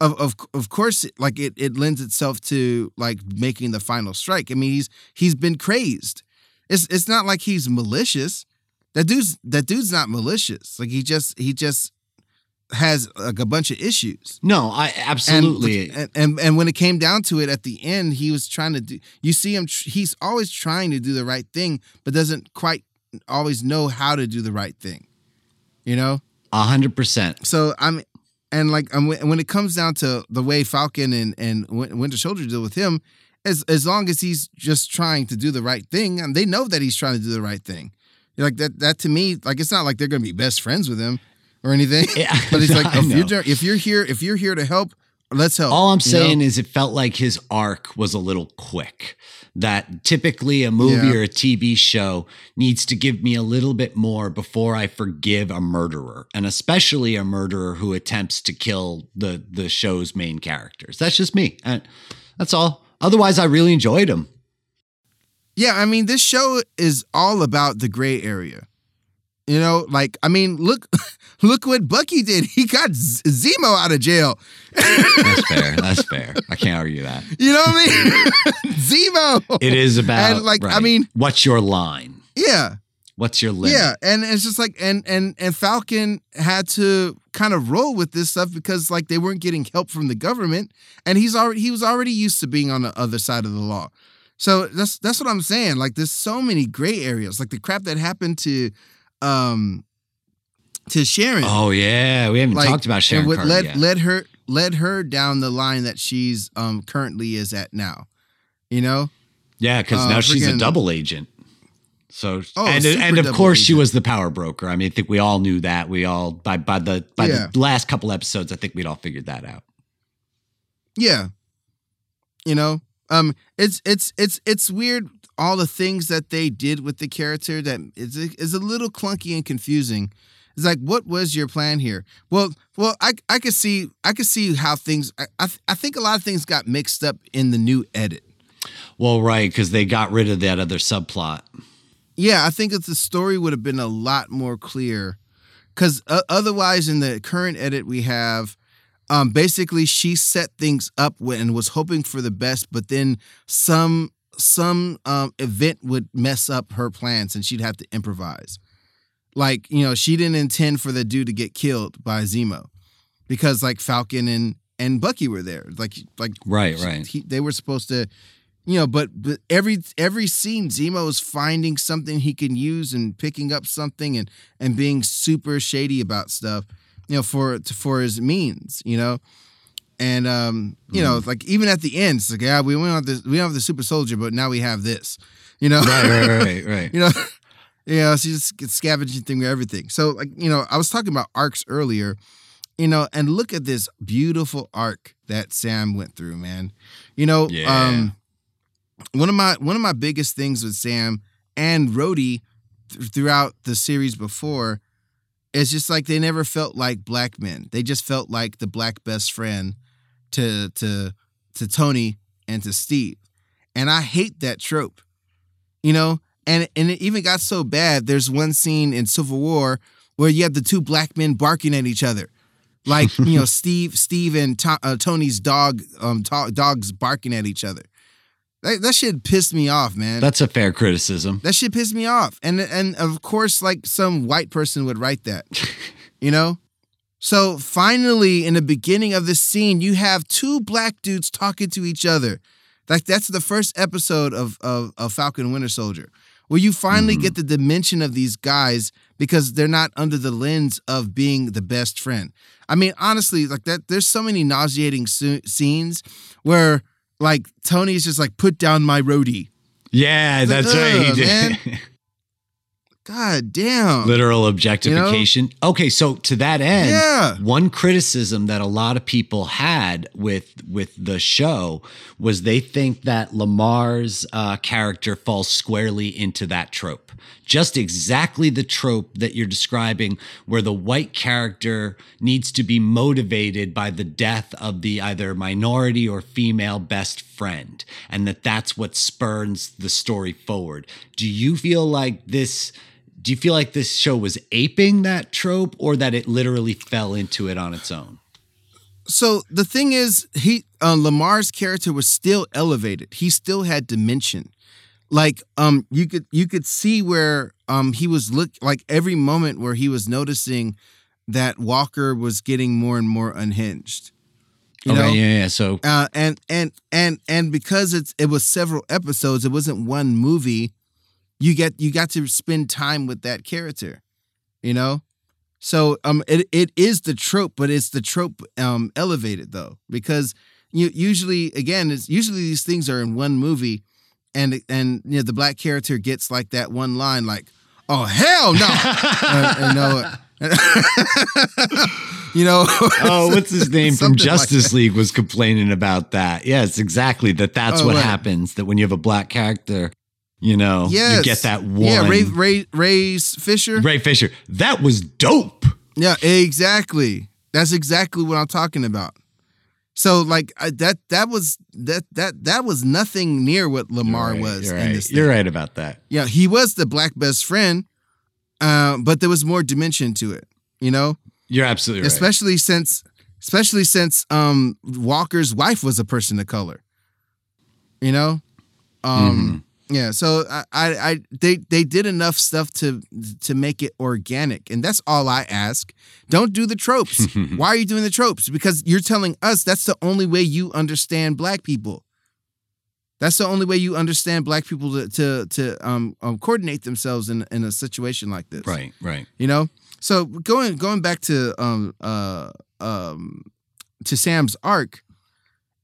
of of of course, like it it lends itself to like making the final strike. I mean, he's he's been crazed. It's it's not like he's malicious. That dude's that dude's not malicious. Like he just he just has like a bunch of issues. No, I absolutely. And, and and when it came down to it at the end, he was trying to do. You see him. tr- He's always trying to do the right thing, but doesn't quite always know how to do the right thing. You know. A hundred percent. So I'm, and like um, when it comes down to the way Falcon and and Win- Winter Soldier deal with him, as as long as he's just trying to do the right thing, and they know that he's trying to do the right thing. Like that that to me, like it's not like they're gonna be best friends with him or anything. Yeah, but it's like if you're if you're here if you're here to help, let's help. All I'm you know? saying is it felt like his arc was a little quick. That typically a movie Yeah. or a TV show needs to give me a little bit more before I forgive a murderer, and especially a murderer who attempts to kill the the show's main characters. That's just me. And that's all. Otherwise, I really enjoyed him. Yeah, I mean, this show is all about the gray area. You know, like I mean, look, look what Bucky did. He got Z- Zemo out of jail. That's fair. That's fair. I can't argue that. You know what I mean? Zemo. It is about And, like, I mean- what's your line? Yeah, What's your limit? yeah, and it's just like, and and and Falcon had to kind of roll with this stuff because like they weren't getting help from the government, and he's already he was already used to being on the other side of the law. So that's that's what I'm saying. Like there's so many gray areas, like the crap that happened to, um, to Sharon. Oh yeah, we haven't like, talked about Sharon what Carter led yet. led her led her down the line that she's um currently is at now. You know, Yeah, because Uh, now she's a double agent. So Oh, and and of course she was the power broker. I mean, I think we all knew that. We all by by the by Yeah. the last couple episodes, I think we'd all figured that out. Yeah. You know, um, it's it's it's it's weird all the things that they did with the character that is is a little clunky and confusing, It's like, what was your plan here? Well, well, I I could see I could see how things. I I, I think a lot of things got mixed up in the new edit. Well, right, because they got rid of that other subplot. Yeah, I think that the story would have been a lot more clear. Because uh, otherwise, in the current edit we have, um, basically she set things up and was hoping for the best, but then some some um, event would mess up her plans, and she'd have to improvise. Like you know, she didn't intend for the dude to get killed by Zemo, because like Falcon and and Bucky were there. Like like Right, right. he, they were supposed to you know but, but every every scene zemo is finding something he can use and picking up something and and being super shady about stuff you know for for his means you know and um you know like even at the end it's like yeah we don't have this we don't have the super soldier but now we have this you know? Right, right, right, right. you know? You know she just scavenging thing with everything. So like you know i was talking about arcs earlier you know and look at this beautiful arc that sam went through man. You know Yeah. um one of my one of my biggest things with sam and Rhodey th- throughout the series before it's just like they never felt like black men. They just felt like the black best friend to to to tony and to steve. And i hate that trope you know? And and it even got so bad there's one scene in civil war where you have the two black men barking at each other. Like you know steve steve and to, uh, tony's dog um to, dogs barking at each other. That, that shit pissed me off man. That's a fair criticism. that shit pissed me off. And and of course like some white person would write that you know so finally in the beginning of this scene you have two black dudes talking to each other like that's the first episode of of, of falcon winter soldier where you finally Mhm. get the dimension of these guys because they're not under the lens of being the best friend i mean honestly like that there's so many nauseating su- scenes where like tony's just like put down my Rhodey Yeah, that's right. He did. god damn Literal objectification. Okay, so to that end, Yeah. one criticism that a lot of people had with with the show was they think that Lamar's uh, character falls squarely into that trope. Just exactly the trope that you're describing, where the white character needs to be motivated by the death of the either minority or female best friend, and that that's what spurns the story forward. Do you feel like this? Do you feel like this show was aping that trope or that it literally fell into it on its own? so the thing is he uh, lamar's character was still elevated he still had dimension like um you could you could see where um he was look like every moment where he was noticing that walker was getting more and more unhinged you okay, know yeah, yeah. So uh, and and and and because it's it was several episodes it wasn't one movie you get you got to spend time with that character you know so um it, it is the trope but it's the trope um elevated though because you usually again it's usually these things are in one movie and and you know the black character gets like that one line like oh hell no and no you know oh, what's his name from Something like Justice League was complaining about that. Yes, exactly. That that's Oh, what right. happens. That when you have a black character, you know, Yes. you get that one. Yeah, Ray Ray Ray's Fisher. Ray Fisher. That was dope. Yeah, exactly. That's exactly what I'm talking about. So like I, that that was that that that was nothing near what Lamar right, was You're in right. this. You're right about that. Yeah, he was the black best friend, uh, but there was more dimension to it. You know, You're absolutely right. especially since especially since um Walker's wife was a person of color. You know, um, yeah. So I, I, I, they, they did enough stuff to to make it organic, and that's all I ask. Don't do the tropes. Why are you doing the tropes? Because you're telling us that's the only way you understand black people. That's the only way you understand black people to to, to um, um coordinate themselves in in a situation like this right, right. you know so going going back to um uh um to sam's arc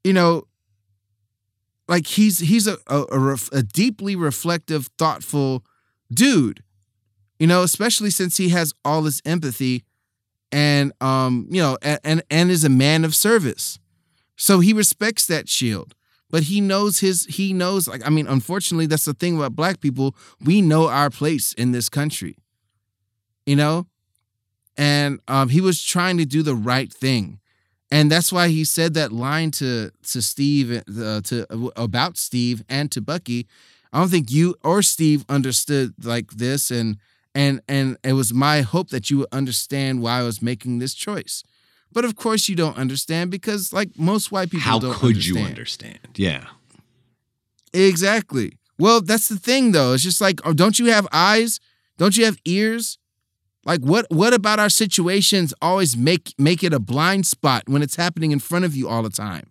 you know like he's he's a a, a, ref, a deeply reflective thoughtful dude you know especially since he has all this empathy and um you know and and, and is a man of service. So he respects that shield but he knows his he knows like i mean unfortunately that's the thing about black people. We know our place in this country you know? And um, he was trying to do the right thing, and that's why he said that line to to Steve uh, to about Steve and to Bucky. I don't think you or Steve understood like this, and and and it was my hope that you would understand why I was making this choice. But of course, you don't understand because, like most white people, How could understand. you understand? Yeah. Exactly. Well, that's the thing, though. It's just like, oh, don't you have eyes? Don't you have ears? Like, what? What about our situations always make make it a blind spot when it's happening in front of you all the time?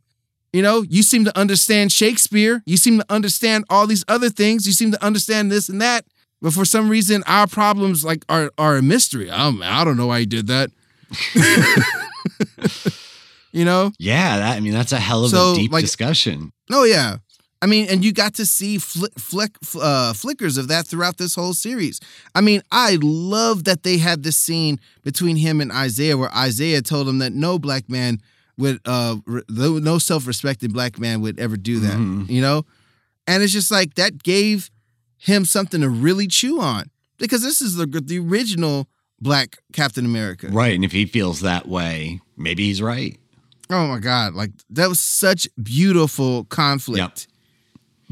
You know, you seem to understand Shakespeare. You seem to understand all these other things. You seem to understand this and that. But for some reason, our problems like are are a mystery. I don't, I don't know why you did that. you know? Yeah. That, I mean, that's a hell of So, a deep like- discussion. Oh yeah. I mean, and you got to see flick, flick, uh, flickers of that throughout this whole series. I mean, I love that they had this scene between him and Isaiah, where Isaiah told him that no black man would, uh, re- no self-respecting black man would ever do that. Mhm. You know, and it's just like that gave him something to really chew on because this is the the original black Captain America. Right. And if he feels that way, maybe he's right. Oh my God. Like that was such beautiful conflict.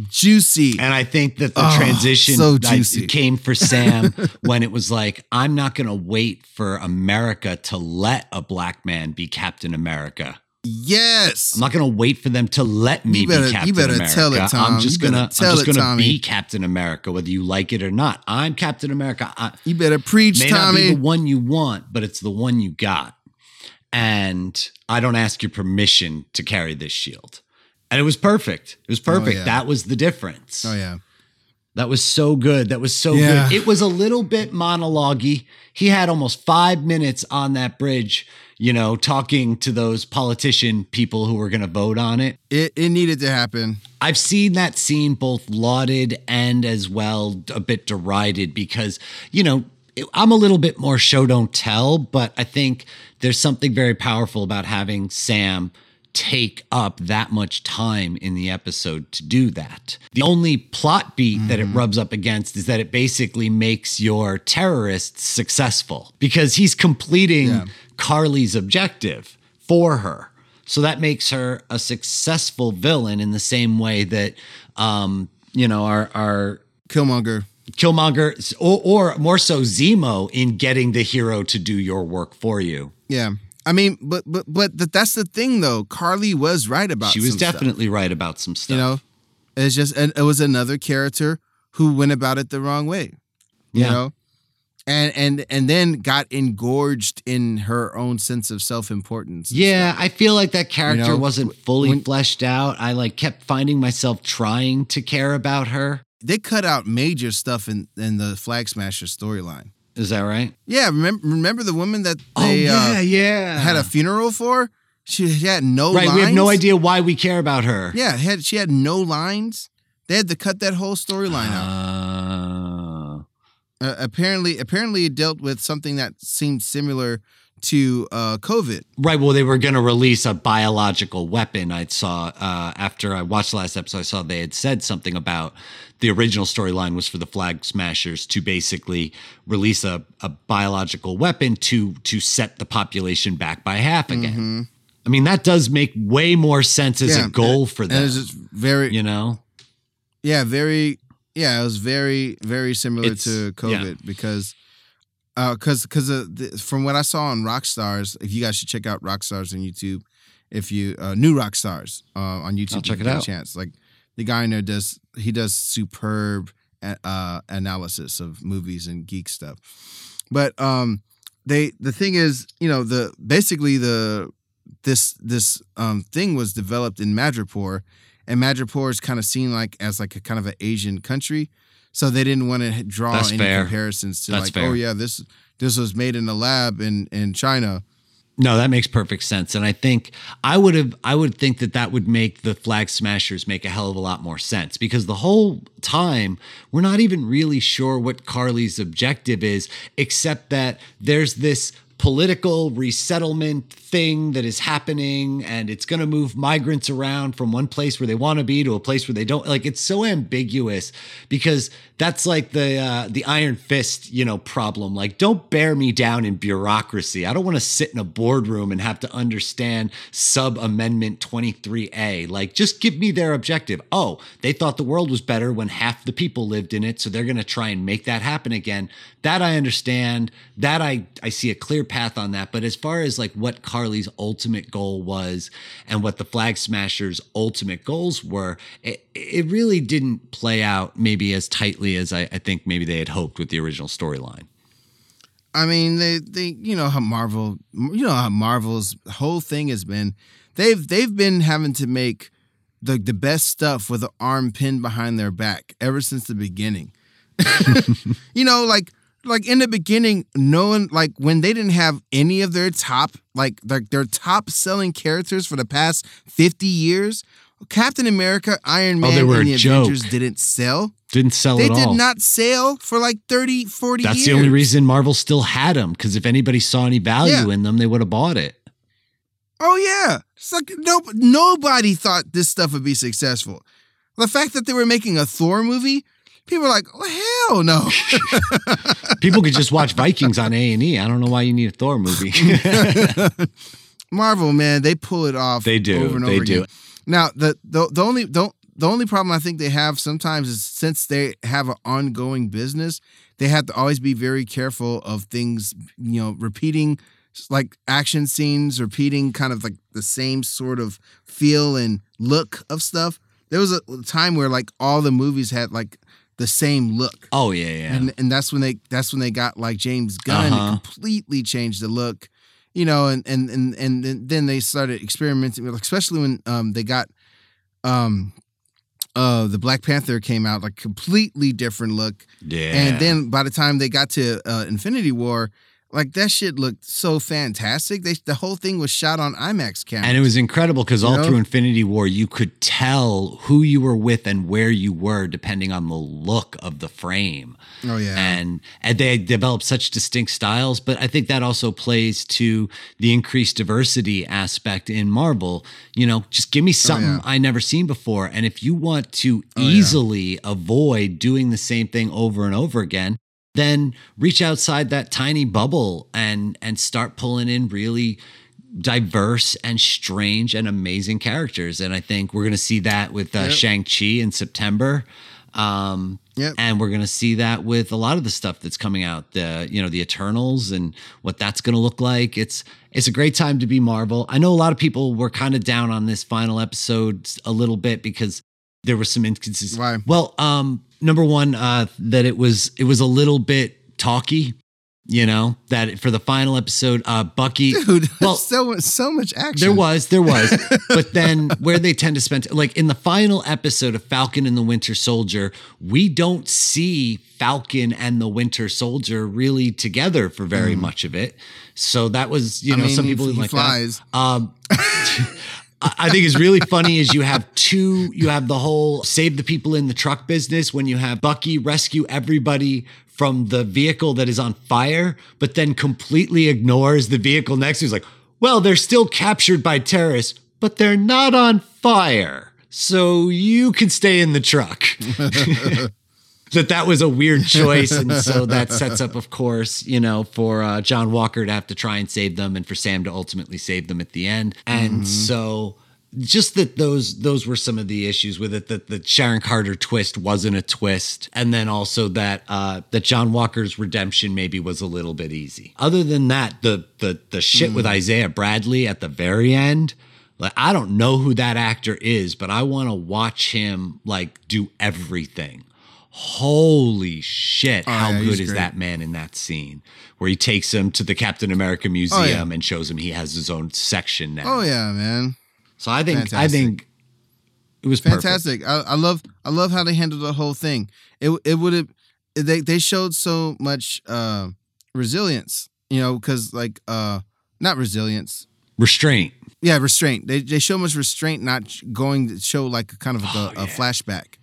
Juicy. And I think that the Oh, transition so juicy. came for Sam when it was like, I'm not going to wait for America to let a black man be Captain America. yes. I'm not going to wait for them to let me better- be you Captain better America. tell it, Tom. I'm just gonna, I'm tell just it, gonna Tommy. be Captain America, whether you like it or not. I'm Captain America. I, you better preach, may not be the one you want, but it's the one you got. And I don't ask your permission to carry this shield. And it was perfect. It was oh, perfect. yeah. That was the difference. Oh yeah. That was so good. That was so Yeah. good. It was a little bit monologue He had almost five minutes on that bridge, you know, talking to those politician people who were going to vote on it. It it needed to happen. I've seen that scene both lauded and as well a bit derided because, you know, I'm a little bit more show don't tell, but I think there's something very powerful about having Sam take up that much time in the episode to do that. The only plot beat that it rubs up against is that it basically makes your terrorist successful because he's completing Yeah. Carly's objective for her. So that makes her a successful villain in the same way that, um, you know, our our Killmonger. Killmonger or, or more so Zemo in getting the hero to do your work for you. Yeah. I mean, but but but th- that's the thing though. Carly was right about. she was some stuff, definitely right about some stuff. you know, it's just and it was another character who went about it the wrong way. You Yeah. know, and and and then got engorged in her own sense of self importance. Yeah, I feel like that character know, wasn't fully when- fleshed out. I like kept finding myself trying to care about her. they cut out major stuff in in the Flag Smasher storyline. Is that right? Yeah, remember remember the woman that oh they yeah, uh, yeah. had a funeral for? She had no right. lines. We have no idea why we care about her. Yeah, had she had no lines. They had to cut that whole storyline out. Uh, Uh, apparently, apparently, it dealt with something that seemed similar to uh, COVID. Right. Well, they were going to release a biological weapon. I saw uh, after I watched the last episode, I saw they had said something about the original storyline was for the Flag Smashers to basically release a, a biological weapon to to set the population back by half again. I mean, that does make way more sense as Mm-hmm. Yeah, a goal for them. it was just very, you know, yeah, very, yeah, it was very, very similar It's- to COVID because, uh, because because uh, from what I saw on Rockstars, if you guys should check out Rockstars on YouTube, if you uh, new Rockstars uh, on YouTube, I'll check it out. Chance. Like the guy in there does he does superb uh, analysis of movies and geek stuff, but um, they the thing is you know the basically the this this um thing was developed in Madripoor, and Madripoor is kind of seen like as like a kind of an Asian country, so they didn't want to draw That's any fair. comparisons to That's like fair. oh yeah this this was made in a lab in in China. No, that makes perfect sense, and I think I would have. I would think that that would make the Flag Smashers make a hell of a lot more sense because the whole time we're not even really sure what Carly's objective is, except that there's this political resettlement thing that is happening and it's going to move migrants around from one place where they want to be to a place where they don't like it's so ambiguous because that's like the uh, the iron fist you know problem. Like don't bear me down in bureaucracy. I don't want to sit in a boardroom and have to understand sub amendment 23a like just give me their objective. Oh they thought the world was better when half the people lived in it so they're going to try and make that happen again. That i understand. That i i see a clear path on that but as far as like what carly's ultimate goal was and what the flag smashers ultimate goals were it, it really didn't play out maybe as tightly as I, I think maybe they had hoped with the original storyline. I mean, they they you know how Marvel you know how Marvel's whole thing has been they've they've been having to make the the best stuff with an arm pinned behind their back ever since the beginning. you know, like like in the beginning, no one like when they didn't have any of their top like like their top selling characters for the past 50 years. Captain America, Iron oh, Man, oh, they were and the joke. Avengers didn't sell. Didn't sell They at did not sell for like 30, 40 That's years. the only reason Marvel still had them because if anybody saw any value Yeah. in them, they would have bought it. Oh yeah, it's like no, nobody thought this stuff would be successful. The fact that they were making a Thor movie, people were like, oh, "Hell no!" People could just watch Vikings on A and E. I don't know why you need a Thor movie. Marvel, man, they pull it off. They do, Over and they over do. Again. Now, the, the the only the, the only problem I think they have sometimes is since they have an ongoing business, they have to always be very careful of things. You know, repeating like action scenes, repeating kind of like the same sort of feel and look of stuff. There was a time where like all the movies had like the same look. oh yeah, yeah. and and that's when they that's when they got like James Gunn Uh-huh. completely changed the look, you know, and and and and then they started experimenting with, especially when um they got um uh the Black Panther came out like completely different look, yeah. and then by the time they got to uh, Infinity War. Like that shit looked so fantastic. They the whole thing was shot on IMAX cameras. And it was incredible because all know? through Infinity War, you could tell who you were with and where you were depending on the look of the frame. oh yeah, And, and they developed such distinct styles. But I think that also plays to the increased diversity aspect in Marvel. You know, just give me oh, something Oh, yeah. I never seen before. And if you want to Oh, yeah. easily avoid doing the same thing over and over again, then reach outside that tiny bubble and and start pulling in really diverse and strange and amazing characters. And I think we're going to see that with uh, Yep. Shang-Chi in September. Um, Yep. And we're going to see that with a lot of the stuff that's coming out, the you know the Eternals and what that's going to look like. It's it's a great time to be Marvel. I know a lot of people were kind of down on this final episode a little bit because there were some instances. Why? Well, um, number one, uh, that it was it was a little bit talky. You know that for the final episode, uh, Bucky. dude, well, so much so much action. There was, there was. but then where they tend to spend like in the final episode of Falcon and the Winter Soldier, we don't see Falcon and the Winter Soldier really together for very much of it. So that was, you I know, mean, some people didn't he like flies. that. Um I think is really funny is you have two, you have the whole save the people in the truck business when you have Bucky rescue everybody from the vehicle that is on fire, but then completely ignores the vehicle next to. He's like, well, they're still captured by terrorists, but they're not on fire. So you can stay in the truck. that that was a weird choice. And so that sets up of course you know for uh, john walker to have to try and save them and for sam to ultimately save them at the end. And so just that those those were some of the issues with it that the sharon carter twist wasn't a twist. And then also that uh that john walker's redemption maybe was a little bit easy. Other than that the the the shit with isaiah bradley at the very end like I don't know who that actor is, but I want to watch him like do everything. Holy shit, Oh, how yeah, good is great. that man in that scene where he takes him to the Captain America Museum and shows him he has his own section now. Oh yeah, man. So I think I think it was fantastic. I, I love I love how they handled the whole thing. It it would have they they showed so much uh resilience, you know, because like uh not resilience. Restraint. Yeah, restraint. They they show much restraint, not going to show like a kind of like Oh, a, a yeah. flashback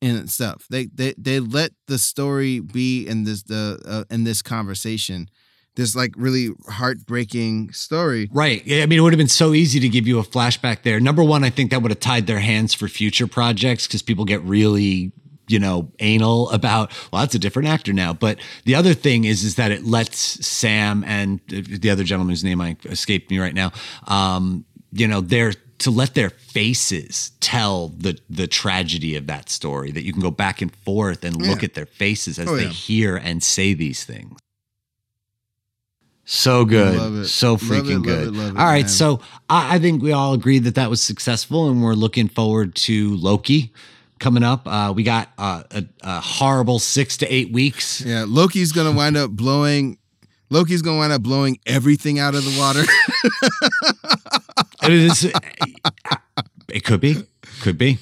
and stuff. They they they let the story be in this the uh, in this conversation. this like really heartbreaking story. Right. Yeah, I mean, it would have been so easy to give you a flashback there. Number one, I think that would have tied their hands for future projects because people get really you know anal about well that's a different actor now but the other thing is is that it lets sam and the other gentleman's name i escaped me right now um you know they're to let their faces tell the the tragedy of that story that you can go back and forth and look Yeah. at their faces as Oh, they yeah. hear and say these things so good it. so it, freaking love good it, it, all right man. so I, I think we all agreed that that was successful and we're looking forward to loki coming up uh, we got uh, a, a horrible six to eight weeks Yeah, Loki's gonna wind up blowing. Loki's gonna wind up blowing everything out of the water. it is it could be could be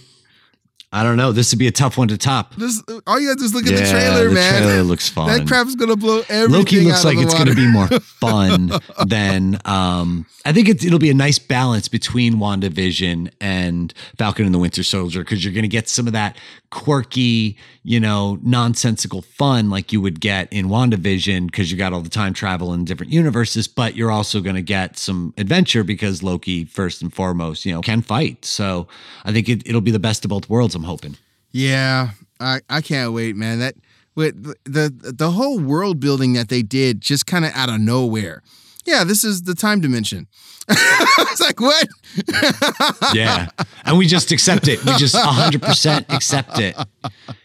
i don't know this would be a tough one to top Just all you gotta do is look at the trailer, the man. trailer looks fun. That crap's gonna blow everything. Loki looks like the it's going to be more fun than um I think it's, it'll be a nice balance between WandaVision and Falcon and the Winter Soldier because you're going to get some of that quirky, you know, nonsensical fun like you would get in WandaVision because you got all the time travel in different universes, but you're also going to get some adventure because Loki, first and foremost, you know, can fight. So I think it, it'll be the best of both worlds. I'm hoping. Yeah, I I can't wait, man. That with the, the whole world building that they did just kind of out of nowhere. Yeah, this is the time dimension. it's like what? Yeah. And we just accept it. We just 100% accept it.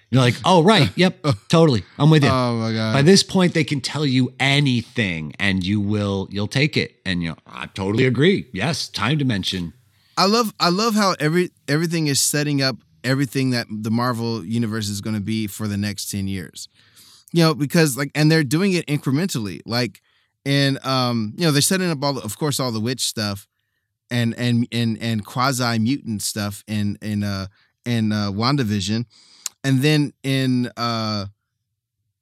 You're like, oh, right. Yep. Totally. I'm with you. Oh my god. By this point, they can tell you anything and you will, you'll take it. And you I totally agree. Yes. Time dimension. I love I love how every everything is setting up everything that the Marvel universe is going to be for the next 10 years. You know, because like and they're doing it incrementally. Like and um you know, they're setting up all the, of course all the witch stuff and and and and quasi mutant stuff in in uh in uh WandaVision. And then in uh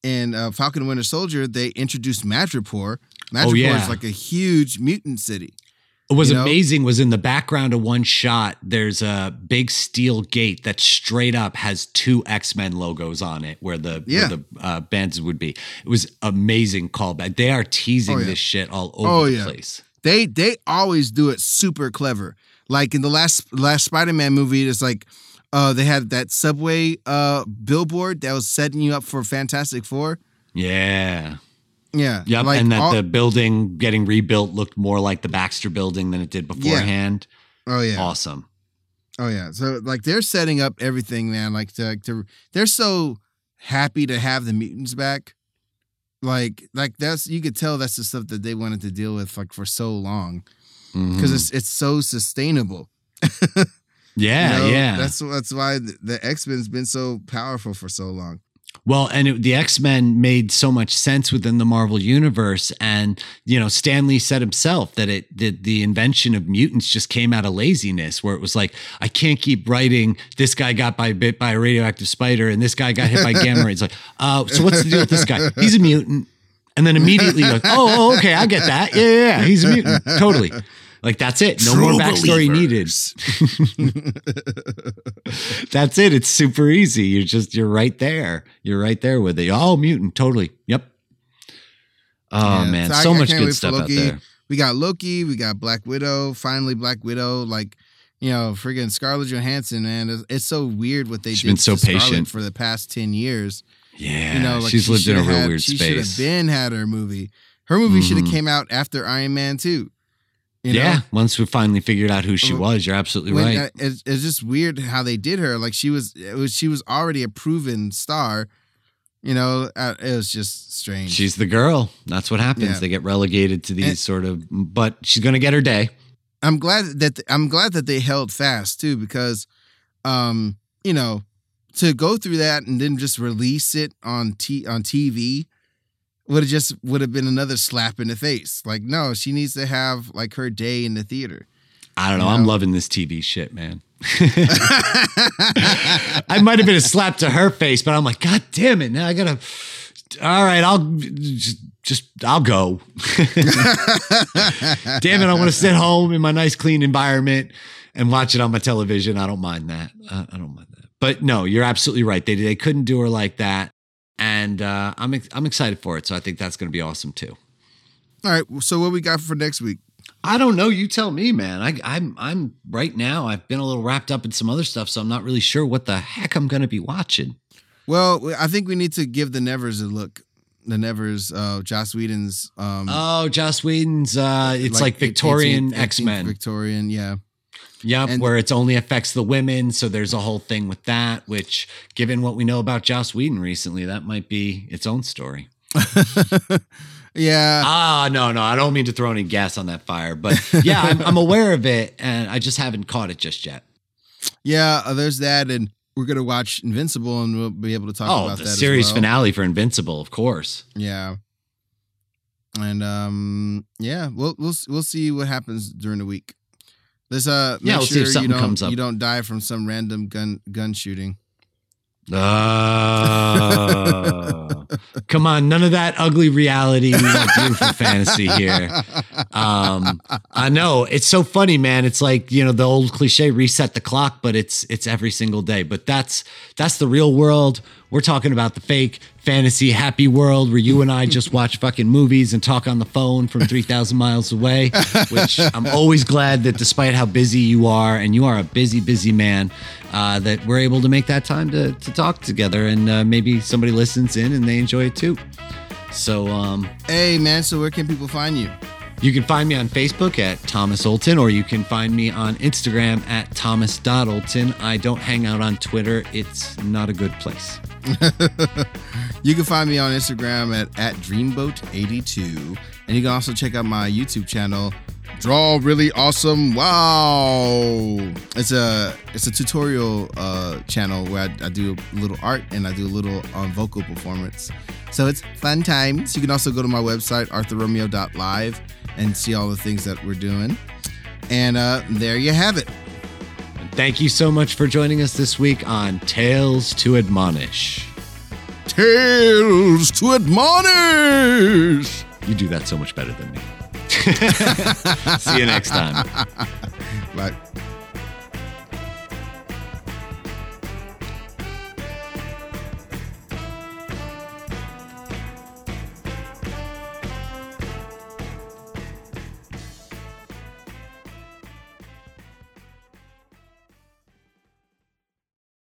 in uh, Falcon Winter Soldier, they introduced Madripoor. Madripoor Oh, yeah. is like a huge mutant city. What was You know? amazing was in the background of one shot, there's a big steel gate that straight up has two X Men logos on it where the, Yeah. where the uh, bands would be. It was amazing callback. They are teasing Oh, yeah. this shit all over Oh, the yeah. place. they they always do it super clever. Like in the last last Spider-Man movie, it's like uh they had that subway uh billboard that was setting you up for Fantastic Four. Yeah. Yeah. Yep, Like and that all- the building getting rebuilt looked more like the Baxter building than it did beforehand. Oh yeah. Awesome. Oh yeah. So like they're setting up everything, man. Like to, to they're so happy to have the mutants back. Like like that's you could tell that's the stuff that they wanted to deal with like for so long because Mhm. it's it's so sustainable. yeah, You know? yeah. That's that's why the, the X Men's been so powerful for so long. Well, and it, the X Men made so much sense within the Marvel universe, and you know, Stan Lee said himself that it the, the invention of mutants just came out of laziness, where it was like, I can't keep writing. This guy got by bit by a radioactive spider, and this guy got hit by gamma rays. Like, uh, so what's the deal with this guy? He's a mutant. And then immediately like, oh, oh, okay, I get that. Yeah, yeah, yeah, he's a mutant. Totally. Like that's it. No more backstory believers. needed. That's it. It's super easy. You're just you're right there. You're right there with it. Oh, mutant, totally. Yep. Oh Yeah, man, so so I much can't good stuff out there. We got Loki, we got Black Widow, finally Black Widow, like you know, friggin' Scarlett Johansson, man. It's, it's so weird what they She's did been so patient. for the past 10 years. Yeah, You know, like she's she lived in a real had- weird she should have space. been had her movie. Her movie should have mm-hmm. came out after Iron Man 2. You know? yeah, once we finally figured out who she was, you're absolutely When, right. uh, it's, it's just weird how they did her. Like she was, it was, she was already a proven star. You know, uh, it was just strange. She's the girl. That's what happens. Yeah. They get relegated to these And- sort of, but she's gonna get her day. I'm glad that I'm glad that they held fast too because, um, you know, to go through that and then just release it on t on TV would have just would have been another slap in the face. Like, no, she needs to have like her day in the theater. I don't know. You I'm loving this TV shit, man. I might have been a slap to her face, but I'm like, God damn it! Now I gotta. All right, I'll just, just I'll go. damn it! I want to sit home in my nice, clean environment and watch it on my television. I don't mind that. I, I don't mind that. But no, you're absolutely right. They they couldn't do her like that, and uh, I'm ex- I'm excited for it. So I think that's going to be awesome too. All right. So what we got for next week? I don't know. You tell me, man. I, I'm I'm right now. I've been a little wrapped up in some other stuff, so I'm not really sure what the heck I'm going to be watching. Well, I think we need to give the Nevers a look. The Nevers, uh, Joss Whedon's. Um, Oh, Joss Whedon's. Uh, it's like, Victorian X Men. Victorian, yeah. Yep, and- where it's only affects the women. So there's a whole thing with that. Which, given what we know about Joss Whedon recently, that might be its own story. yeah. Ah, no, no, I don't mean to throw any gas on that fire, but yeah, I'm, I'm aware of it, and I just haven't caught it just yet. Yeah, uh, there's that, and we're gonna watch Invincible, and we'll be able to talk Oh, about the that. series as well. finale for Invincible, of course. Yeah, and um, yeah, we'll we'll we'll see what happens during the week. Let's uh, make Yeah, we'll sure see if you something don't comes up. you don't die from some random gun gun shooting. Uh, come on, none of that ugly reality. Beautiful fantasy here. Um, I know it's so funny, man. It's like you know the old cliche, reset the clock, but it's it's every single day. But that's that's the real world. We're talking about the fake fantasy happy world where you and I just watch fucking movies and talk on the phone from 3,000 miles away, which I'm always glad that despite how busy you are, and you are a busy, busy man, uh, that we're able to make that time to, to talk together and uh, maybe somebody listens in and they enjoy it too. So, um, Hey man, so where can people find you? you can find me on Facebook at Thomas Olton, or you can find me on Instagram at Thomas.Olton. I don't hang out on Twitter, it's not a good place. You can find me on Instagram at, at Dreamboat82. And you can also check out my YouTube channel, Draw Really Awesome Wow. It's a it's a tutorial uh, channel where I, I do a little art and I do a little um, vocal performance. So it's fun times. You can also go to my website, arthurromeo.live, and see all the things that we're doing. And uh, there you have it. Thank you so much for joining us this week on Tales to Admonish. Tales to admonish. You do that so much better than me. See you next time. Bye.